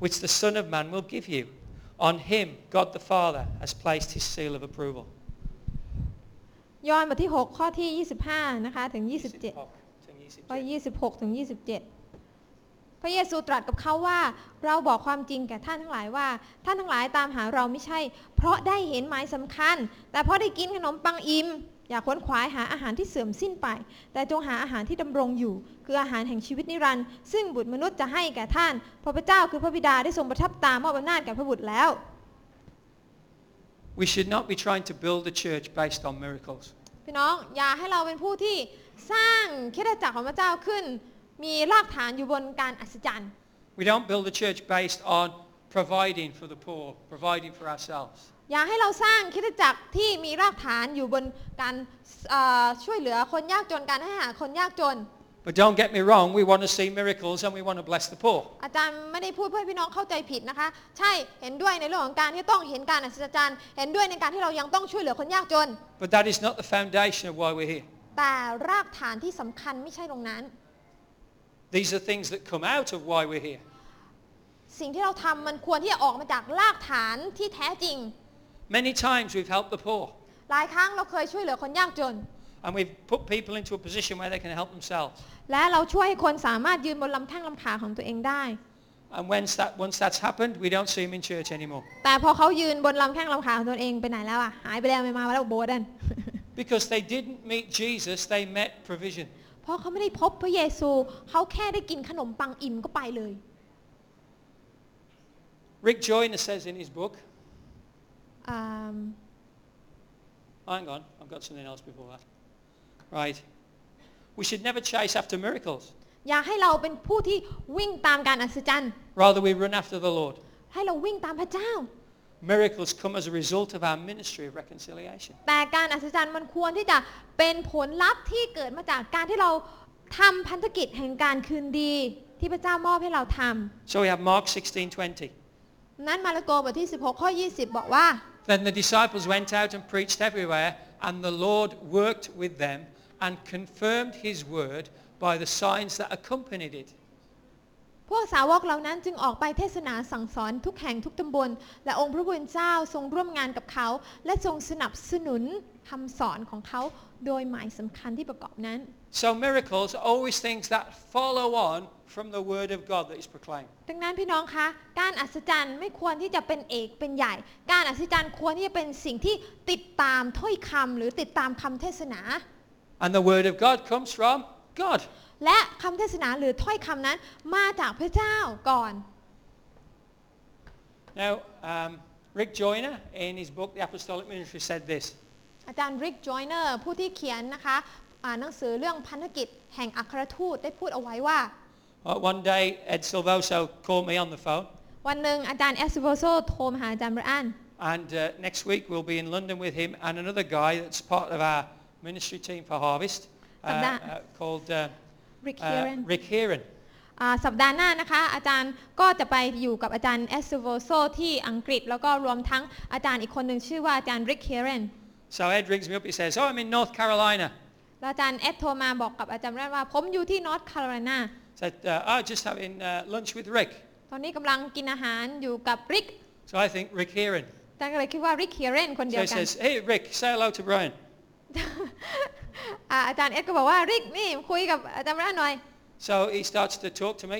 which the Son of Man will give you. On him, God the Father has placed his seal of approval. ยอห์นบทที่ 6 ข้อที่ 25 นะคะ ถึง 27 ข้อ26 ถึง 27 พระเยซูตรัสกับเขาว่า เราบอกความจริงแก่ท่านทั้งหลายว่า ท่านทั้งหลายตามหาเราไม่ใช่ เพราะได้เห็นหมายสำคัญ แต่เพราะได้กินขนมปังอิ่มอย่าขวนขวายหาอาหารที่เสื่อมสิ้นไป แต่จงหาอาหารที่ดำรงอยู่ คืออาหารแห่งชีวิตนิรันดร์ซึ่งบุตรมนุษย์จะให้แก่ท่านเพราะพระเจ้าคือพระบิดาได้ทรงประทับตามอบอำนาจแก่พระบุตรแล้ว We should not be trying to build a church based on miracles. พี่น้องอย่าให้เราเป็นผู้ที่สร้างคริสตจักรของพระเจ้าขึ้น มีรากฐานอยู่บนการอัศจรรย์ We don't build a church based on providing for the poor, providing for ourselves. อย่าให้เราสร้างคริสตจักรที่มีรากฐานอยู่บนการเอ่อช่วยเหลือคนยากจนการให้อาหารคนยากจน But don't get me wrong, we want to see miracles and we want to bless the poor. อาจารย์ไม่ได้พูดเพื่อให้พี่น้องเข้าใจผิดนะคะ ใช่เห็นด้วยในเรื่องของการที่ต้องเห็นการอัศจรรย์ เห็นด้วยในการที่เรายังต้องช่วยเหลือคนยากจน But that is not the foundation of why we're here. แต่รากฐานที่สำคัญไม่ใช่ตรงนั้น These are things that come out of why we're here. สิ่งที่เราทำมันควรที่จะออกมาจากรากฐานที่แท้จริง Many times we've helped the poor หลายครั้งเราเคยช่วยเหลือคนยากจน and we've put people into a position where they can help themselves. และเราช่วยให้คนสามารถยืนบนลำแข้งลำขาของตัวเองได้ And once, that, once that's happened, we don't see them in church anymore. <laughs> แต่พอเขายืนบนลำแข้งลำขาของตัวเองไปไหนแล้วอ่ะหายไปแล้วไม่มาแล้วโบสถ์นั่น Because they didn't meet Jesus, they met provision. เพราะเขาไม่ได้พบพระเยซู เขาแค่ได้กินขนมปังอิ่มก็ไปเลย Rick Joyner says in his book, อ่า hang on, I've got something else before that. Right. We should never chase after miracles. อยากให้เราเป็นผู้ที่วิ่งตามการอัศจรรย์ Rather, we run after the Lord. ให้เราวิ่งตามพระเจ้า Miracles come as a result of our ministry of reconciliation. แต่การอัศจรรย์มันควรที่จะเป็นผลลัพธ์ที่เกิดมาจากการที่เราทำพันธกิจแห่งการคืนดี ที่พระเจ้ามอบให้เราท So we have Mark 16:20. ำนั้นมาระโกบทที่ 16 ข้อ 20 บอกว่า Then the disciples went out and preached everywhere, and the Lord worked with them and confirmed his word by the signs that accompanied it. พวกสาวกเหล่านั้นจึงออกไปเทศนาสั่งสอนทุกแห่งทุกตำบล และองค์พระผู้เป็นเจ้าทรงร่วมงานกับเขา และทรงสนับสนุนคำสอนของเขาโดยหมายสำคัญที่ประกอบนั้น So miracles are always things that follow on from the word of God that is proclaimed. ดังนั้นพี่น้องคะ การอัศจรรย์ไม่ควรที่จะเป็นเอกเป็นใหญ่ การอัศจรรย์ควรที่จะเป็นสิ่งที่ติดตามถ้อยคำหรือติดตามคำเทศนา And the word of God comes from God. และคำเทศนาหรือถ้อยคำนั้นมาจากพระเจ้าก่อน Now, um, Rick Joyner, in his book, The Apostolic Ministry, said this. อาจารย์ริกจอยเนอร์ผู้ที่เขียนนะคะอ่าหนังสือเรื่องพันธกิจแห่งอัครทูตได้พูดเอาไว้ว่า Uh, one day, Ed Silvoso called me on the phone, วันหนึ่งอาจารย์เอสโวโซโทรมาหาอาจารย์บรอัน and uh, next week we'll be in London with him and another guy that's part of our ministry team for Harvest, uh, Of that. uh, called uh, ริกเฮ uh, เรน Rick Heron. สัปดาห์หน้านะคะ อาจารย์ก็จะไปอยู่กับอาจารย์เอสโวโซที่อังกฤษ แล้วก็รวมทั้งอาจารย์อีกคนหนึ่งชื่อว่าอาจารย์ริกเฮเรน So Ed rings me up, he says, oh, I'm in North Carolina. แล้วอาจารย์เอสโทรมาบอกกับอาจารย์บรอันว่า ผมอยู่ที่นอร์ทแคโรไลนา Said, uh, oh, just having uh, lunch with Rick. ตอนนี้กำลังกินอาหารอยู่กับริก So I think Rick Heron. อาจารย์ก็เลยคิดว่าริกเฮเรนคนเดี So ยว he กัน says, hey, Rick, say hello to Brian. อ่าอาจารย์เอสก็บอกว่าริกนี่คุยกับอาจารย์บรอันหน่อย So he starts to talk to me.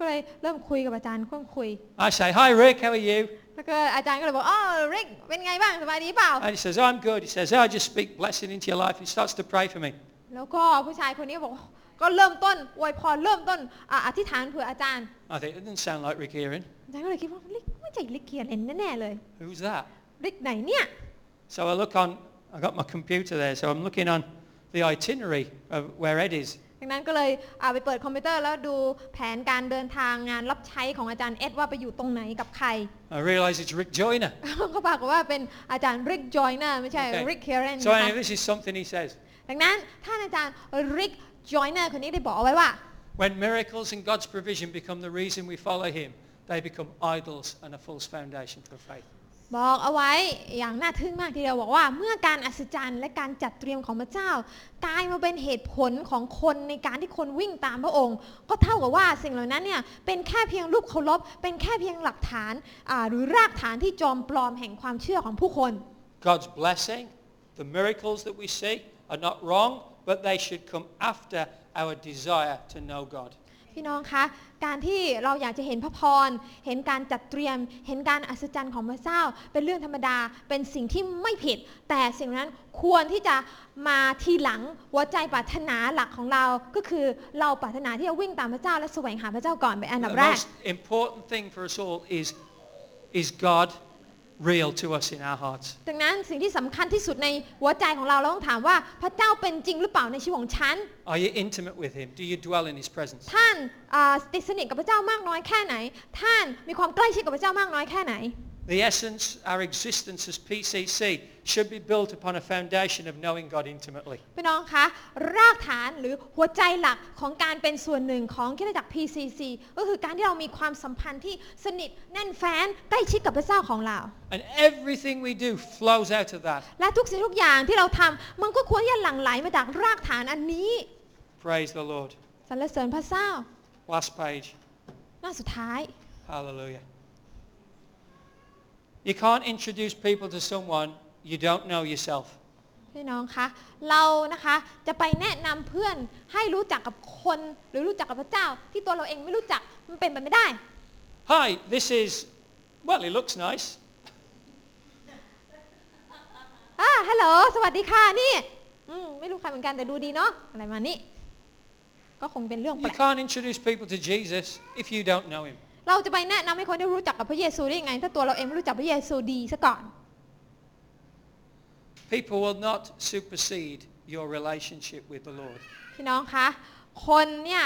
ก็เลยเริ่มคุยกับอาจารย์ค่อยคุย I say, hi, Rick, how are you? แล้วก็อาจารย์ก็เลยบอกอ๋อริกเป็นไงบ้างสบายดีเปล่า And he says, oh, I'm good. He says, oh, I just speak blessing into your life. He starts to pray for me. แล้วก็ผู้ชายคนนี้บอกว่าก็เริ่มต้นอวยพรเริ่มต้นอ่าอธิษฐานเผื่ออาจารย์ I think, it doesn't sound like Rick Heron. อาจารย์ก็เลยคิดว่าริกไม่ใช่ริกเคียนเอ็นแน่ๆเลย Who's that? ริกไหนเนี่ย So I look on, I got my computer there, so I'm looking on the itinerary of where Ed is. ดังนั้นก็เลยอ่าไปเปิดคอมพิวเตอร์แล้วดูแผนการเดินทางงานรับใช้ของอาจารย์เอ็ดว่าไปอยู่ตรงไหนกับใคร <laughs> I realise it's Rick Joyner. <laughs> ก็ปรากฏว่าเป็นอาจารย์ริกจอยเนอร์ไม่ใช่ Okay. ริกเคียน So นะคะ anyway, this is something he says. ดังนั้นท่านอาจารย์ริกจอยเนอร์คนนี้ได้บอกเอาไว้ว่า When miracles and God's provision become the reason we follow him, they become idols and a false foundation for faith. บอกเอาไว้อย่างน่าทึ่งมากทีเดียวบอกว่า เมื่อการอัศจรรย์และการจัดเตรียมของพระเจ้ากลายมาเป็นเหตุผลของคนในการที่คนวิ่งตามพระองค์ ก็เท่ากับว่าสิ่งเหล่านั้นเนี่ยเป็นแค่เพียงรูปเคารพเป็นแค่เพียงหลักฐานหรือรากฐานที่จอมปลอมแห่งความเชื่อของผู้คน God's blessing, the miracles that we see are not wrong, but they should come after our desire to know God. พี่น้องคะ การที่เราอยากจะเห็นพระพร เห็นการจัดเตรียม เห็นการอัศจรรย์ของพระเจ้า เป็นเรื่องธรรมดา เป็นสิ่งที่ไม่ผิด แต่สิ่งนั้นควรที่จะมาทีหลังหัวใจปรารถนาหลักของเรา ก็คือเราปรารถนาที่จะวิ่งตามพระเจ้าและแสวงหาพระเจ้าก่อนเป็นอันดับ The most important thing for us all is, is God real to us in our hearts? ดังนั้นสิ่งที่สำคัญที่สุดในหัวใจของเราเราต้องถามว่าพระเจ้าเป็นจริงหรือเปล่าในชีวิตของฉัน Are you intimate with him? Do you dwell in his presence? ท่านอ่าติดสนิทกับพระเจ้ามากน้อยแค่ไหน ท่านมีความใกล้ชิดกับพระเจ้ามากน้อยแค่ไหน The essence, our existence as PCC should be built upon a foundation of knowing God intimately. พี่น้องคะรากฐานหรือหัวใจหลักของการเป็นส่วนหนึ่งของคริสตจักร PCC ก็คือการที่เรามีความสัมพันธ์ที่สนิทแน่นแฟ้นใกล้ชิดกับพระเจ้าของเรา And everything we do flows out of that. และทุกสิ่งทุกอย่างที่เราทำมันก็ควรที่จะหลั่งไหลมาจากรากฐานอันนี้ Praise the Lord. สรรเสริญพระเจ้า Last page. หน้าสุดท้าย Hallelujah. You can't introduce people to someone you don't know yourself. พี่น้องคะเรานะคะจะไปแนะนำเพื่อนให้รู้จักกับคนหรือรู้จักกับพระเจ้า ที่ตัวเราเองไม่รู้จักมันเป็นไปไม่ได้ Hi, this is, well, it looks nice. อ่าฮัลโหลสวัสดีค่ะนี่อืมไม่รู้ใครเหมือนกันแต่ดูดีเนาะอะไรมานี่ก็คงเป็นเรื่องแป You ลก can't introduce people to Jesus if you don't know him. เราจะไปแนะนำให้คนได้รู้จักกับพระเยซูได้ยังไง ถ้าตัวเราเองไม่รู้จักพระเยซูดีซะก่อน People will not supersede your relationship with the Lord. พี่น้องคะคนเนี่ย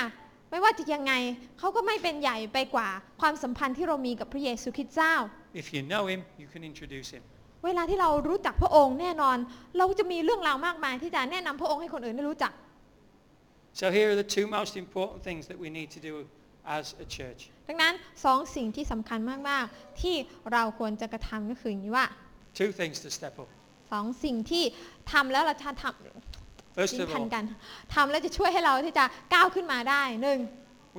ไม่ว่าจะยังไงเขาก็ไม่เป็นใหญ่ไปกว่าความสัมพันธ์ที่เรามีกับพระเยซูคริสต์เจ้า If you know him, you can introduce him. เวลาที่เรารู้จักพระองค์แน่นอน เราจะมีเรื่องราวมากมายที่จะแนะนำพระองค์ให้คนอื่นได้รู้จัก So here are the two most important things that we need to do as a church. ดังนั้นสองสิ่งที่สำคัญมาก ๆ ที่เราควรจะกระทำก็คืออย่างนี้ว่า Two things to step up. สองสิ่งที่ทำแล้วเราจะทำ First ยิ่ง of ทัน all, กันทำแล้วจะช่วยให้เราที่จะก้าวขึ้นมาได้หนึ่ง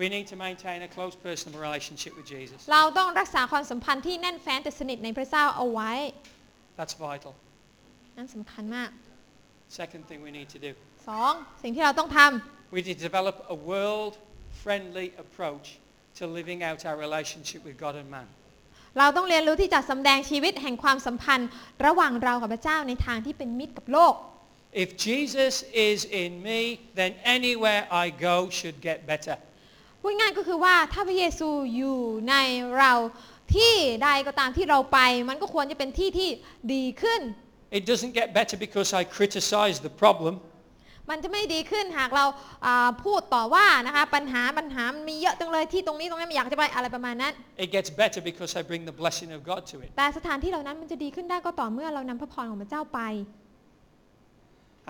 we need to maintain a close personal relationship with Jesus. เราต้องรักษาความสัมพันธ์ที่แน่นแฟ้นแต่สนิทในพระเจ้าเอาไว้ That's vital. นั่นสำคัญมาก Second thing we need to do. สองสิ่งที่เราต้องท We need to develop a world-friendly approach to living out our relationship with God and man. ำเราต้องเรียนรู้ที่จะสำแดงชีวิตแห่งความสัมพันธ์ ระหว่างเรากับพระเจ้าในทางที่เป็นมิตรกับโลก If Jesus is in me, then anywhere I go should get better. พูดง่ายก็คือว่าถ้าพระเยซูอยู่ในเราที่ใดก็ตามที่เราไป มันก็ควรจะเป็นที่ที่ดีขึ้น It doesn't get better because I criticize the problem. มันจะไม่ดีขึ้นหากเราอ่าพูดต่อว่านะคะปัญหาปัญหามันมีเยอะจังเลยที่ตรงนี้ตรงนี้ไม่อยากจะไปอะไรประมาณนั้น It gets better because I bring the blessing of God to it. แต่สถานที่เหล่านั้นมันจะดีขึ้นได้ก็ต่อเมื่อเรานำพระพรของพระเจ้าไป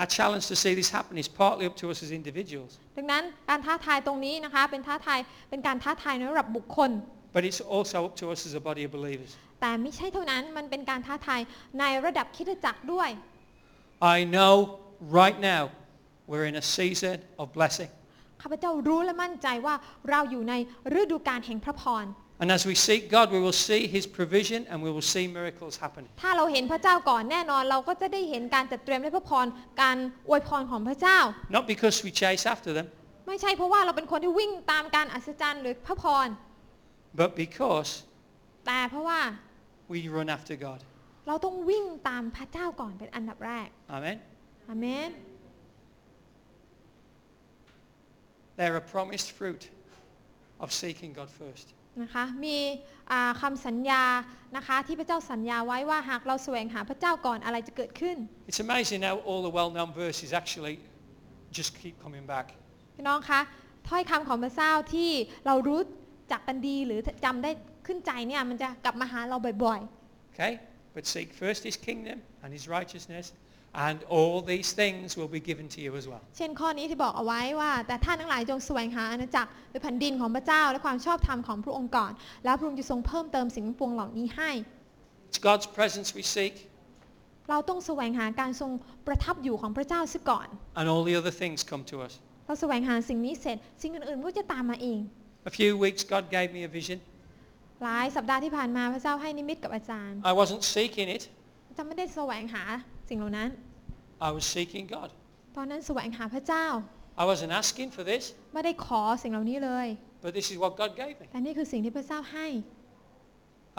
Our challenge to see this happen is partly up to us as individuals, ดังนั้นการท้าทายตรงนี้นะคะเป็นท้าทายเป็นการท้าทายในระดับบุคคล but it's also up to us as a body of believers. แต่ไม่ใช่เท่านั้นมันเป็นการท้าทายในระดับคริดจักรด้วย I know right now we're in a season of blessing. ข้าพเจ้ารู้และมั่นใจว่าเราอยู่ในฤดูกาลแห่งพระพร And as we seek God, we will see his provision and we will see miracles happen. ถ้าเราเห็นพระเจ้าก่อนแน่นอนเราก็จะได้เห็นการจัดเตรียมและพระพรการอวยพรของพระเจ้า Not because we chase after them, ไม่ใช่เพราะว่าเราเป็นคนที่วิ่งตามการอัศจรรย์หรือพระพร but because แต่เพราะว่า we run after God. เราต้องวิ่งตามพระเจ้าก่อนเป็นอันดับแรก Amen. อาเมน They're a promised fruit of seeking God first. นะคะมีอ่าคำสัญญานะคะที่พระเจ้าสัญญาไว้ว่าหากเราแสวงหาพระเจ้าก่อนอะไรจะเกิดขึ้น It's amazing how all the well-known verses actually just keep coming back. พี่น้องคะถ้อยคำของพระเจ้าที่เรารู้จักกันดีหรือจำได้ขึ้นใจเนี่ยมันจะกลับมาหาเราบ่อย Okay? But seek first his kingdom and his righteousness and all these things will be given to you as well. ๆเช่นข้อนี้ที่บอกเอาไว้ว่า แต่ท่านทั้งหลายจงแสวงหาอาณาจักรหรือแผ่นดินของพระเจ้า และความชอบธรรมของพระองค์ก่อน แล้วพระองค์จะทรงเพิ่มเติมสิ่งปวงเหล่านี้ให้ It's God's presence we seek, เราต้องแสวงหาการทรงประทับอยู่ของพระเจ้าซะก่อน and all the other things come to us. เราแสวงหาสิ่งนี้เสร็จ สิ่งอื่นๆก็จะตามมาเอง A few weeks, God gave me a vision. หลายสัปดาห์ที่ผ่านมาพระเจ้าให้นิมิตกับอาจารย์ I wasn't seeking it, อาจารย์ไม่ได้แสวงหาสิ่งเหล่านั้น I was seeking God. ตอนนั้นแสวงหาพระเจ้า I wasn't asking for this, ไม่ได้ขอสิ่งเหล่านี้เลย but this is what God gave me. แต่นี่คือสิ่งที่พระเจ้าให้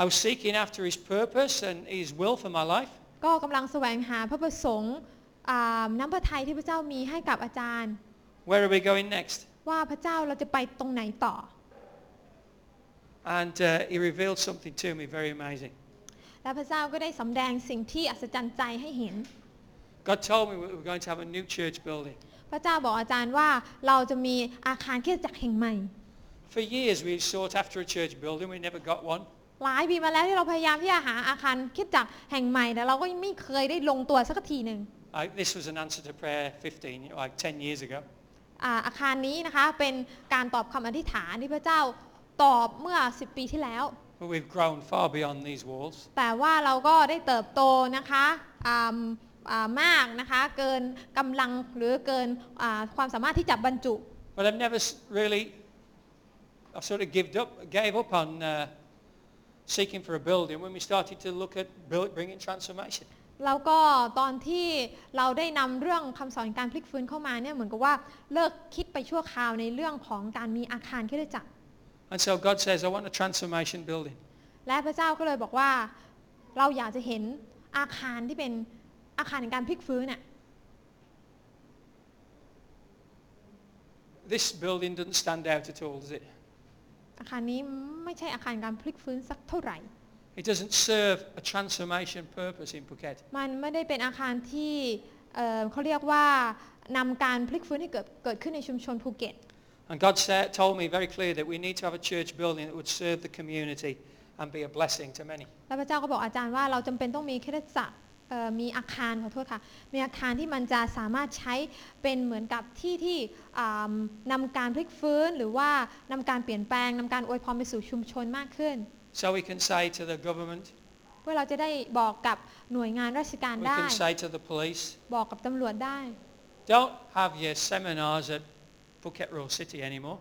I was seeking after His purpose and His will for my life. ก็กำลังแสวงหาพระประสงค์อ่าน้ำพระทัยที่พระเจ้ามีให้กับอาจารย์ Where are we going next? ว่าพระเจ้าเราจะไปตรงไหนต่อ And uh, He revealed something to me very amazing. และพระเจ้าก็ได้สำแดงสิ่งที่อัศจรรย์ใจให้เห็น God told me we were going to have a new church building. พระเจ้าบอกอาจารย์ว่าเราจะมีอาคารคริสตจักรแห่งใหม่ For years we sought after a church building, we never got one. หลายปีมาแล้วที่เราพยายามที่จะหาอาคารคริสตจักรแห่งใหม่แต่เราก็ไม่เคยได้ลงตัวสักทีหนึ่ง I, this was an answer to prayer 15, you know, like 10 years ago. อ่าอาคารนี้นะคะเป็นการตอบคำอธิษฐานที่พระเจ้าตอบเมื่อ 10 ปีที่แล้ว But we've grown far beyond these walls. แต่ว่าเราก็ได้เติบโตนะคะอ่าอ่ามากนะคะ เกินกำลังหรือเกินอ่าความสามารถที่จะบรรจุ But I've never s- really, I sort of gave up, gave up on uh, seeking for a building when we started to look at build, bringing transformation. แล้วก็ตอนที่เราได้นำเรื่องคำสอนการพลิกฟื้นเข้ามาเนี่ยเหมือนกับว่าเลิกคิดไปชั่วคราวในเรื่องของการมีอาคารคริสตจักร And so God says, I want a transformation building. และพระเจ้าก็เลยบอกว่า เราอยากจะเห็นอาคารที่เป็นอาคารในการพลิกฟื้นน่ะ This building doesn't stand out at all, does it? อาคารนี้ไม่ใช่อาคารการพลิกฟื้นสักเท่าไหร่ It doesn't serve a transformation purpose in Phuket. มันไม่ได้เป็นอาคารที่เอ่อเขาเรียกว่านำการพลิกฟื้นให้เกิดเกิดขึ้นในชุมชนภูเก็ต And God said, told me very clear that we need to have a church building that would serve the community and be a blessing to many. แล้วพระเจ้าก็บอกอาจารย์ว่าเราจำเป็นต้องมีคริสตจักรเอ่อมีอาคารขอโทษค่ะ มีอาคารที่มันจะสามารถใช้เป็นเหมือนกับที่ที่อ่านำการพลิกฟื้นหรือว่านำการเปลี่ยนแปลงนำการอวยพรไปสู่ชุมชนมากขึ้น So we can say to the government, เพื่อเราจะได้บอกกับหน่วยงานราชการ we ได้ can say to the police, บอกกับตำรวจได้ don't have your seminars at Phuket Royal City anymore.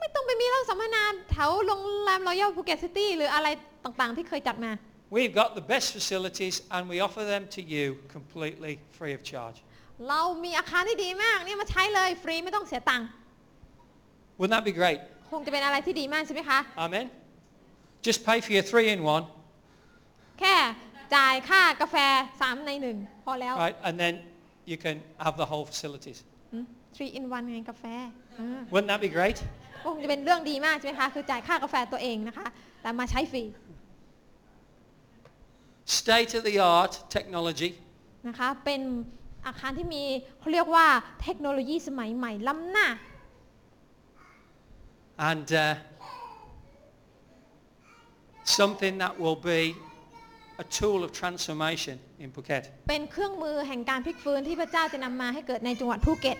ไม่ต้องไปมีเรื่องสัมมนาแถวโรงแรมรอยัลภูเก็ตซิตี้หรืออะไรต่างๆ ที่เคยจัดมา We've got the best facilities and we offer them to you completely free of charge. เรามีอาคารที่ดีมากนี่มาใช้เลยฟรีไม่ต้องเสียตังค์ Wouldn't that be great? คงจะเป็นอะไรที่ดีมากใช่ไหมคะ Amen? Just pay for your three in one, แค่จ่ายค่ากาแฟ 3 ใน 1 พอแล้ว right? And then you can have the whole facilities. อืม three in one ไงกาแฟอ่า Wouldn't that be great? คงจะเป็นเรื่องดีมากใช่ไหมคะ คือจ่ายค่ากาแฟตัวเองนะคะ แต่มาใช้ฟรี State of the art technology นะคะ เป็นอาคารที่มีเขาเรียกว่าเทคโนโลยีสมัยใหม่ล้ำหน้า and uh, something that will be a tool of transformation in Phuket. เป็นเครื่องมือแห่งการพลิกฟื้นที่พระเจ้าจะนำมาให้เกิดในจังหวัดภูเก็ต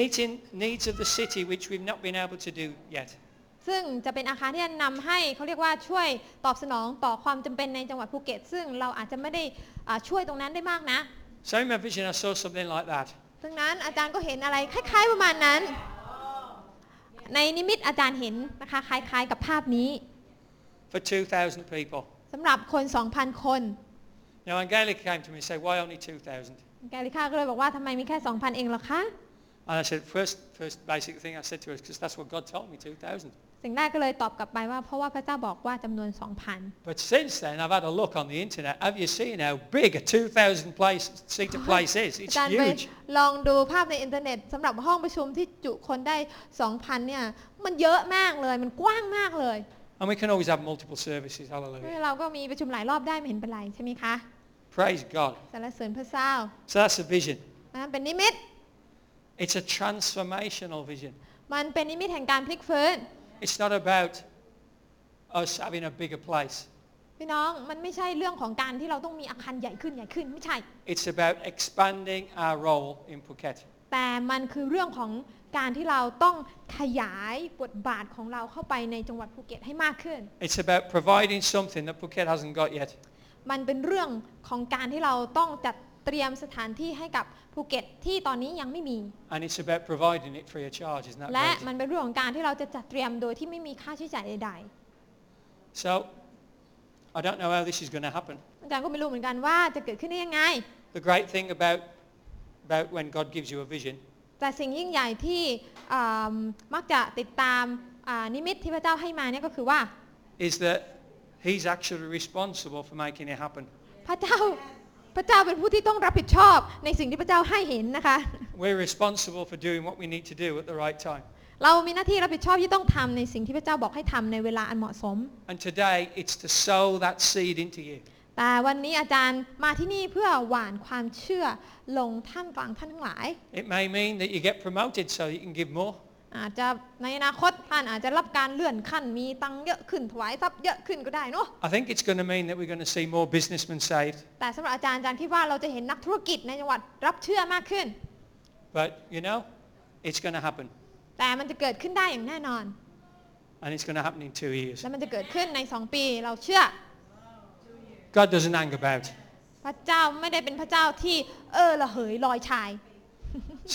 Meeting needs of the city which we've not been able to do yet. ซึ่งจะเป็นอาคารที่จะนำให้เขาเรียกว่าช่วยตอบสนองต่อความจำเป็นในจังหวัดภูเก็ต ซึ่งเราอาจจะไม่ได้อ่าช่วยตรงนั้นได้มากนะ So in my vision I saw something like that. ดังนั้นอาจารย์ก็เห็นอะไรคล้าย ๆประมาณนั้น ในนิมิตอาจารย์เห็นนะคะคล้ายๆกับภาพนี้ for 2,000 people. สำหรับคน 2,000 คน Now Angelica came to me and said, why only 2,000? แกลิค่าก็เลยบอกว่าทำไมมีแค่ 2,000 เองเหรอคะ And I said, first, first basic thing I said to her is because that's what God told me, 2,000. สิ่งแรกก็เลยตอบกลับไปว่า เพราะว่าพระเจ้าบอกว่าจำนวน 2,000 But since then, I've had a look on the internet. Have you seen how big a 2,000 place, seater <laughs> place is? อา It's จารย์ไป huge. ลองดูภาพในอินเทอร์เน็ตสำหรับห้องประชุมที่จุคนได้ 2,000 เนี่ย มันเยอะมากเลย มันกว้างมากเลย And we can always have multiple services. Hallelujah. เราก็มีประชุมหลายรอบได้ไม่เห็นเป็นไรใช่ไหมคะ Praise God. สรรเสริญพระเจ้า So that's a vision. มันเป็นนิมิต It's a transformational vision. มันเป็นนิมิตแห่งการพลิกฟื้น It's not about us having a bigger place. พี่น้องมันไม่ใช่เรื่องของการที่เราต้องมีอาคารใหญ่ขึ้นใหญ่ขึ้นไม่ใช่ It's about expanding our role in Phuket. แต่มันคือเรื่องของการที่เราต้องขยายบทบาทของเราเข้าไปในจังหวัดภูเก็ตให้มากขึ้น It's about providing something that Phuket hasn't got yet. มันเป็นเรื่องของการที่เราต้องจัดเตรียมสถานที่ให้กับ ภูเก็ตที่ตอนนี้ยังไม่มี And it's about providing it free of charge, isn't that และ right? มันเป็นเรื่องของการที่เราจะจัดเตรียมโดยที่ไม่มีค่าใช้จ่ายใด So, I don't know how this is going to happen. ๆอาจารย์ก็ไม่รู้เหมือนกันว่าจะเกิดขึ้นได้ยังไง The great thing about, about when God gives you a vision แต่สิ่งยิ่งใหญ่ที่อ่ามักจะติดตามอ่านิมิตที่พระเจ้าให้มาเนี่ยก็คือว่า is that He's actually responsible for making it happen. พระเจ้า พระเจ้าเป็นผู้ที่ต้องรับผิดชอบในสิ่งที่พระเจ้าให้เห็นนะคะ We're responsible for doing what we need to do at the right time. เรามีหน้าที่รับผิดชอบที่ต้องทำในสิ่งที่พระเจ้าบอกให้ทำในเวลาอันเหมาะสม And today, it's to sow that seed into you. แต่วันนี้อาจารย์มาที่นี่เพื่อหว่านความเชื่อลงท่ามกลางท่านทั้งหลาย It may mean that you get promoted so you can give more. อาจจะในอนาคตท่านอาจจะรับการเลื่อนขั้นมีตังค์เยอะขึ้นถวายทรัพย์เยอะขึ้นก็ได้เนาะ I think it's going to mean that we're going to see more businessmen saved. แต่สำหรับอาจารย์อาจารย์คิดว่าเราจะเห็นนักธุรกิจในจังหวัดรับเชื่อมากขึ้น But, you know, it's going to happen. แต่มันจะเกิดขึ้นได้อย่างแน่นอน And it's going to happen in two years. และมันจะเกิดขึ้นใน2ปีเราเชื่อ God doesn't hang about. พระเจ้าไม่ได้เป็นพระเจ้าที่เออระเหยลอยชาย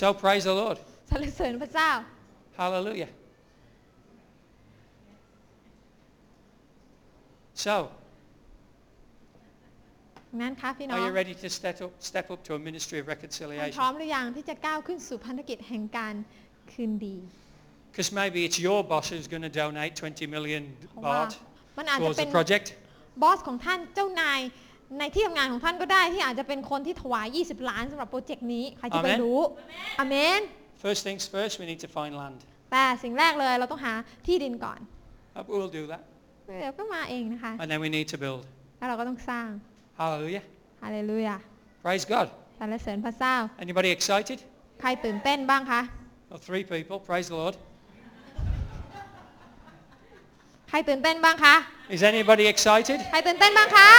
So praise the Lord. สรรเสริญพระเจ้า Hallelujah. So, งั้นคะพี่น้อง are you ready to step up, step up to a ministry of ท่าน reconciliation? พร้อมหรือยังที่จะก้าวขึ้นสู่พันธกิจแห่งการคืนดี Because maybe it's your boss who's going to donate 20 million เพราะว่า baht มันอาจจะ towards เป็ the น project. บอสของท่านเจ้านายในที่ทำงานของท่านก็ได้ที่อาจจะเป็นคนที่ถวาย 20 ล้านสำหรับโปรเจกต์นี้ ใครจะไปอาเมนรู้อเมน First things first, we need to find land. แต่สิ่งแรกเลยเราต้องหาที่ดินก่อน Uh, We'll do that. เดี๋ยวก็มาเองนะคะ And then we need to build. แล้วเราก็ต้องสร้าง Hallelujah. ฮาเลลูยา Praise God. สรรเสริญพระเจ้า Anybody excited? ใครตื่นเต้นบ้างคะ Well, three people. Praise the Lord. ใครตื่นเต้นบ้างคะ Is anybody excited? ใครตื่นเต้นบ้างคะ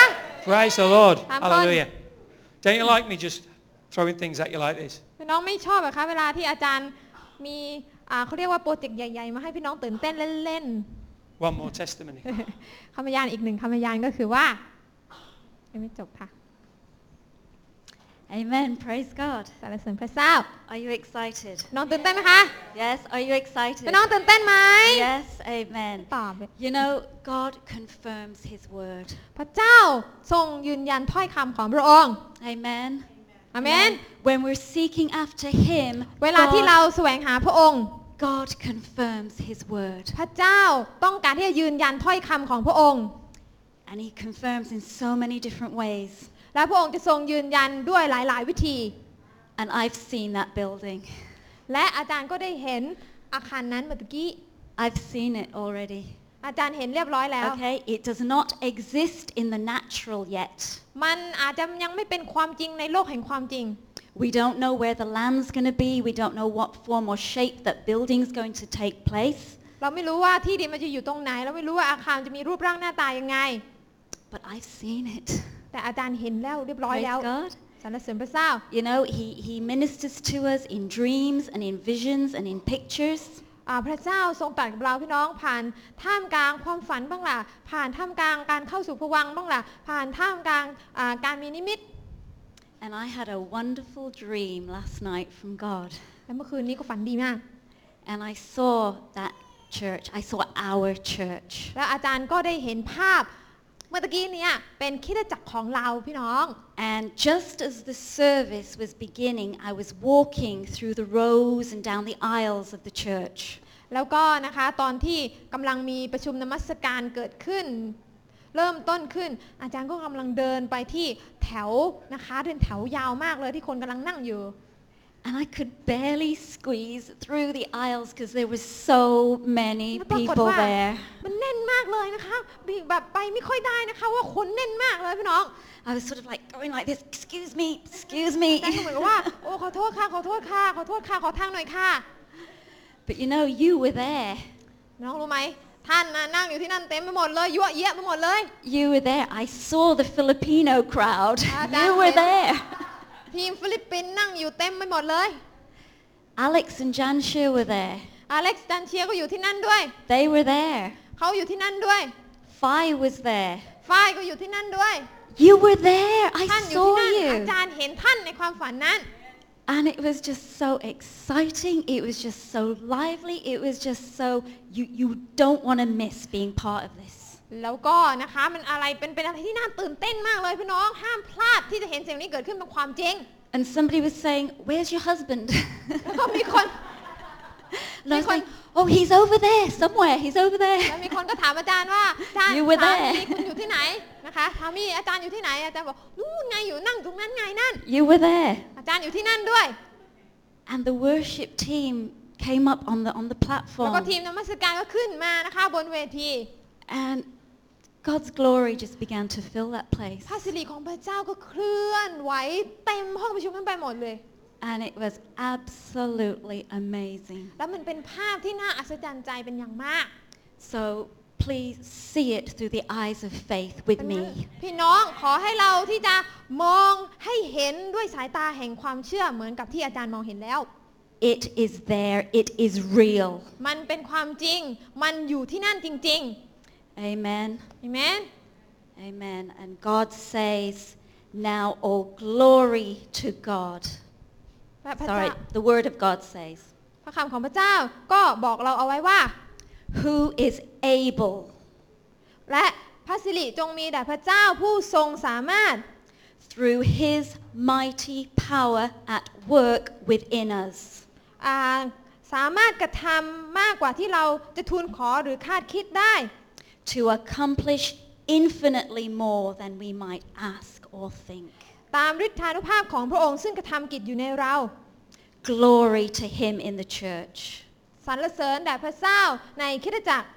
Praise the Lord. Have fun. Hallelujah. Don't you like me just throwing things at you like this? พี่น้องไม่ชอบเหรอคะ เวลาที่อาจารย์มีอ่าเขาเรียกว่าโปรเจกต์ใหญ่ ๆ มาให้พี่น้องตื่นเต้นเล่น One more testimony. ๆคำพยานอีกหนึ่งคำพยานก็คือว่ายังไม่จบค่ะ Amen. Praise God. สรรเสริญพระเจ้า Are you excited? น้องตื่นเต้นไหมคะ Yes. Are you excited? พี่น้องตื่นเต้นไหม Yes. Amen. ตอบ You know, God confirms His word. พระเจ้าทรงยืนยันถ้อยคำของพระองค์ Amen. อาเมน When we're seeking after Him, เวลาที่ God, เราแสวงหาพระองค์ God confirms His word. พระเจ้าต้องการที่จะยืนยันถ้อยคำของพระองค์ And He confirms in so many different ways. และพระองค์จะทรงยืนยันด้วยหลาย ๆ วิธี And I've seen that building. และอาจารย์ก็ได้เห็นอาคารนั้นเมื่อกี้ I've seen it already. อาจารย์เห็นเรียบร้อยแล้ว Okay? It does not exist in the natural yet. มันอาจจะยังไม่เป็นความจริงในโลกแห่งความจริง We don't know where the land's going to be. We don't know what form or shape that building's going to take place. เราไม่รู้ว่าที่ดินมันจะอยู่ตรงไหน เราไม่รู้ว่าอาคารจะมีรูปร่างหน้าตายังไง But I've seen it. แต่อาจารย์เห็นแล้วเรียบร้อย Praise แล้ว God. สรรเสริญพระเจ้า You know, he, he ministers to us in dreams and in visions and in pictures. อ่าพระเจ้าทรงตรัสกับเราพี่น้องผ่านท่ามกลางความฝันบ้างล่ะผ่านท่ามกลางการเข้าสู่ภวังค์บ้างล่ะผ่านท่ามกลางอ่าการมีนิมิต And I had a wonderful dream last night from God. และเมื่อคืนนี้ก็ฝันดีมาก And I saw that church. I saw our church. และอาจารย์ก็ได้เห็นภาพ เมื่อตะกี้เนี้เป็นคริดจักรของเราพี่น้อง And just as the service was beginning, I was walking through the rows and down the aisles of the church. แล้วก็นะคะตอนที่กำลังมีประชุมนมัสการเกิดขึ้น เริ่มต้นขึ้น อาจารย์ก็กำลังเดินไปที่แถวนะคะเดินแถวยาวมากเลยที่คนกำลังนั่งอยู่ And I could barely squeeze through the aisles because there were so many แล้วปรากฏ people ว่า there. มันแน่นมากเลยนะคะบีบแบบไปไม่ค่อยได้นะคะว่าคนแน่นมากเลยพี่น้อง I was sort of like going like this, excuse me, excuse me. <laughs> แต่ก็เหมือนกับว่า โอ้ขอโทษค่ะขอโทษค่ะขอโทษค่ะขอทางหน่อยค่ะ But you know, you were there. น้องรู้ไหมท่านน่ะนั่งอยู่ที่นั่นเต็มไปหมดเลยยั่วเยะไปหมดเลย You were there. I saw the Filipino crowd. Ah, you <laughs> that's were it. there. ทีมฟิลิปปินส์นั่งอยู่เต็มไปหมดเลย Alex and Jansha were there. อเล็กซ์ดันเชียก็อยู่ที่นั่นด้วย They were there. เขาอยู่ที่นั่นด้วย Phi was there. ฝ้ายก็อยู่ที่นั่นด้วย You were there. ท่าน I อยู่ที่ saw นั่น อา you. จารย์เห็นท่านในความฝันนั้น And it was just so exciting. It was just so lively. It was just so, you, you don't want to miss being part of this. แล้วก็นะคะมันอะไรเป็นเป็นอะไรที่น่าตื่นเต้นมากเลยพี่น้องห้ามพลาดที่จะเห็นสิ่งนี้เกิดขึ้นเป็นความจริง And somebody was saying, where's your husband? แล้วก็มีคน and I was Because- like, oh, he's over there somewhere. He's over แล้ว there. มีคนก็ถามอาจารย์ว่าอาจารย์ You were สา there มีคุณอยู่ที่ไหนนะคะสามีอาจารย์อยู่ที่ไหนอาจารย์บอกนู่นไงอยู่นั่งตรงนั้นไงนั่น You were there. อาจารย์อยู่ที่นั่นด้วย And the worship team came up on the, on the แล้วก็ platform. ทีมนมัสการก็ขึ้นมานะคะบนเวที And God's glory just began to fill that place. พระสิริของพระเจ้าก็เคลื่อนไหวเต็มห้องประชุมนั้นไปหมดเลย And it was absolutely amazing. แล้วมันเป็นภาพที่น่าอัศจรรย์ใจเป็นอย่างมาก So please see it through the eyes of faith with ดังนั้น me. พี่น้องขอให้เราที่จะมองให้เห็นด้วยสายตาแห่งความเชื่อเหมือนกับที่อาจารย์มองเห็นแล้ว It is there. It is real. มันเป็นความจริง มันอยู่ที่นั่นจริง Amen. ๆ เห็นไหม Amen. And God says, now all glory to God. พระพระ Sorry, เจ้า the word of God says, พระคำของพระเจ้าก็บอกเราเอาไว้ว่า who is able และพระสิริจงมีแด่พระเจ้าผู้ทรงสามารถ through his mighty power at work within us. อ่าสามารถกระทำมากกว่าที่เราจะทูลขอหรือคาดคิดได้ to accomplish infinitely more than we might ask or think. ตามฤทธานุภาพของพระองค์ซึ่งกระทำกิจอยู่ในเรา Glory to him in the church สรรเสริญแด่พระเจ้าในคริสตจักร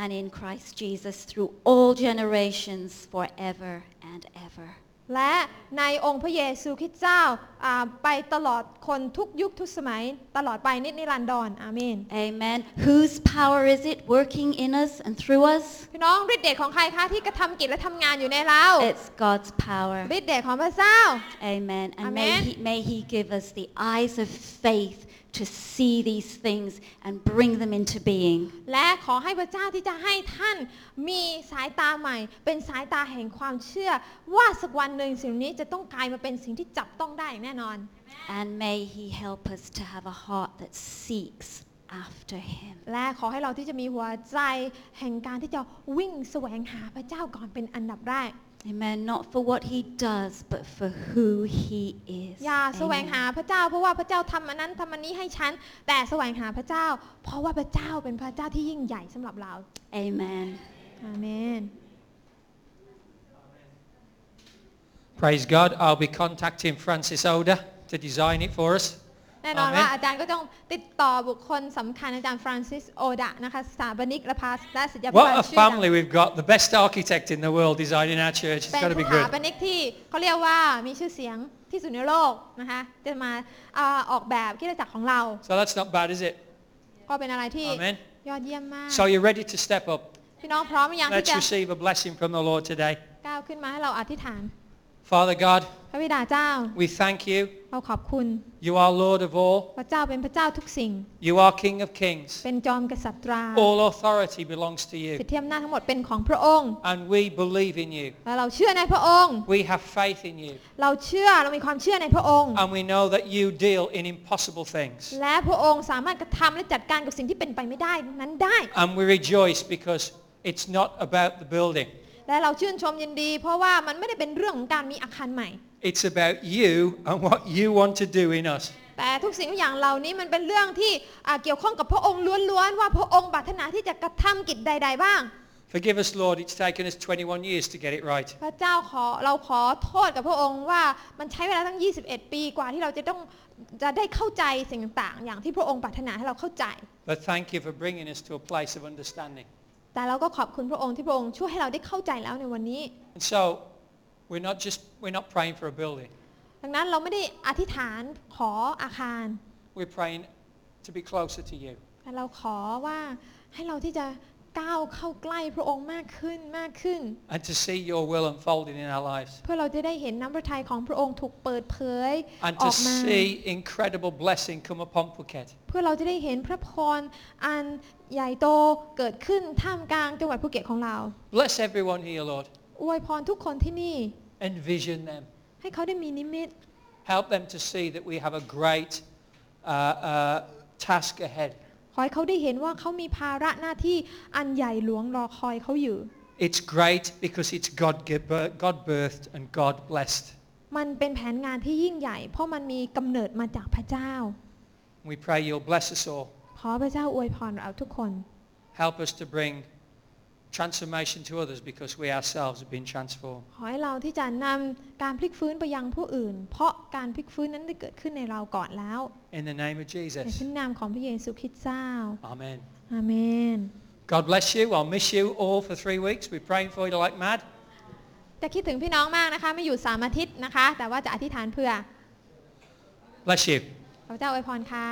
and in Christ Jesus through all generations forever and ever. และในองค์พระเยซูคริสต์เจ้าอ่าไปตลอดคนทุกยุคทุกสมัยตลอดไปนิจนิรันดรอาเมน Amen. Whose power is it working in us and through us? พี่น้องฤทธิ์เดชของใครคะที่กระทำกิจและทำงานอยู่ในเรา It's God's power. ฤทธิ์เดชของพระเจ้า Amen. And Amen. May, he, may He give us the eyes of faith to see these things and bring them into being. และขอให้พระเจ้าที่จะให้ท่านมีสายตาใหม่ เป็นสายตาแห่งความเชื่อ ว่าสักวันหนึ่งสิ่งนี้จะต้องกลายมาเป็นสิ่งที่จับต้องได้อย่างแน่นอน And may He help us to have a heart that seeks after Him. และขอให้เราที่จะมีหัวใจแห่งการที่จะวิ่งแสวงหาพระเจ้าก่อนเป็นอันดับแรก Amen. Not for what He does, but for who He is. อย่าแสวง Amen. หาพระเจ้า เพราะว่าพระเจ้าทำอันนั้นทำอันนี้ให้ฉัน แต่แสวงหาพระเจ้า เพราะว่าพระเจ้าเป็นพระเจ้าที่ยิ่งใหญ่สำหรับเรา Amen. อาเมน Praise God. I'll be contacting Francis Oda to design it for us. แน่นอน Amen. ว่าอาจารย์ก็ต้องติดต่อบุคคลสำคัญอาจารย์ฟรานซิสโอดะนะคะสถาปนิกและพาสและศิลปิน What a ชื่อดัง family we've got. The best architect in the world designing our church. It's เป็น got to ส be ถา good. ปนิกที่เขาเรียกว่ามีชื่อเสียงที่สุดในโลกนะคะจะมาอ่าออกแบบคริดจักรของเรา So that's not bad, is it? ก็เป็นอะไรที่ Amen. ยอดเยี่ยมมาก So you're ready to step up. พี่น้องพร้อมหรือยังที่ Let's จะ receive a blessing from the Lord today. ก้าวขึ้นมาให้เราอธิษฐาน Father God, พระบิดาเจ้า we thank you. เราขอบคุณ You are Lord of all. พระเจ้าเป็นพระเจ้าทุกสิ่ง You are King of kings. เป็นจอมกษัตรา All authority belongs to you. สิทธิอำนาจทั้งหมดเป็นของพระองค์ And we believe in you. และเราเชื่อในพระองค์ We have faith in you. เราเชื่อเรามีความเชื่อในพระองค์ And we know that you deal in impossible things. และพระองค์สามารถกระทำและจัดการกับสิ่งที่เป็นไปไม่ได้นั้นได้ And we rejoice because it's not about the building. และเราชื่นชมยินดี เพราะว่ามันไม่ได้เป็นเรื่องของการมีอาคารใหม่ It's about you and what you want to do in us. แต่ทุกสิ่งทุกอย่างเหล่านี้มันเป็นเรื่องที่อ่าเกี่ยวข้องกับพระองค์ล้วนๆว่าพระองค์ปรารถนาที่จะกระทำกิจใด ๆ บ้าง Forgive us, Lord. It's taken us 21 years to get it right. พระเจ้าขอเราขอโทษกับพระองค์ว่ามันใช้เวลาตั้ง 21 ปีกว่าที่เราจะต้องจะได้เข้าใจสิ่งต่างๆอย่างที่พระองค์ปรารถนาให้เราเข้าใจ But thank you for bringing us to a place of understanding. แต่เราก็ขอบคุณพระองค์ที่พระองค์ช่วยให้เราได้เข้าใจแล้วในวันนี้ And so we're not just we're not praying for a building. ดังนั้นเราไม่ได้อธิษฐานขออาคาร We're praying to be closer to you. แต่เราขอว่าให้เราที่จะก้าวเข้าใกล้พระองค์มากขึ้นมากขึ้น and to see your will unfolded in our lives เพื่อเราจะได้เห็นน้ำพระทัยของพระองค์ถูกเปิดเผย and อ to อกมา see incredible blessing come upon Phuket. เพื่อเราจะได้เห็นพระพรอัน ใหญ่โตเกิดขึ้นท่ามกลางจังหวัดภูเก็ตของเรา Bless everyone here, Lord. อวยพรทุกคนที่นี่ Envision them. ให้เขาได้มีนิมิต Help them to see that we have a great uh, uh, task ahead. ขอให้เขาได้เห็นว่าเขามีภาระหน้าที่อันใหญ่หลวงรอคอยเขาอยู่ It's great because it's God, God birthed and God blessed. มันเป็นแผนงานที่ยิ่งใหญ่ เพราะมันมีกำเนิดมาจากพระเจ้า We pray you'll bless us all. ขอพระเจ้าอวยพรเราทุกคน Help us to bring transformation to others because we ourselves have been transformed. ขอให้เราที่จะนำการพลิกฟื้นไปยังผู้อื่น เพราะการพลิกฟื้นนั้นได้เกิดขึ้นในเราก่อนแล้ว In the name of ใน Jesus. พระนามของพระเยซูคริสต์เจ้า Amen. อาเมน God bless you. I'll miss you all for three weeks. We're praying for you like mad. จะคิดถึงพี่น้องมากนะคะไม่อยู่สามอาทิตย์นะคะ แต่ว่าจะอธิษฐานเพื่อ Bless you. พระเจ้าอวยพรค่ะ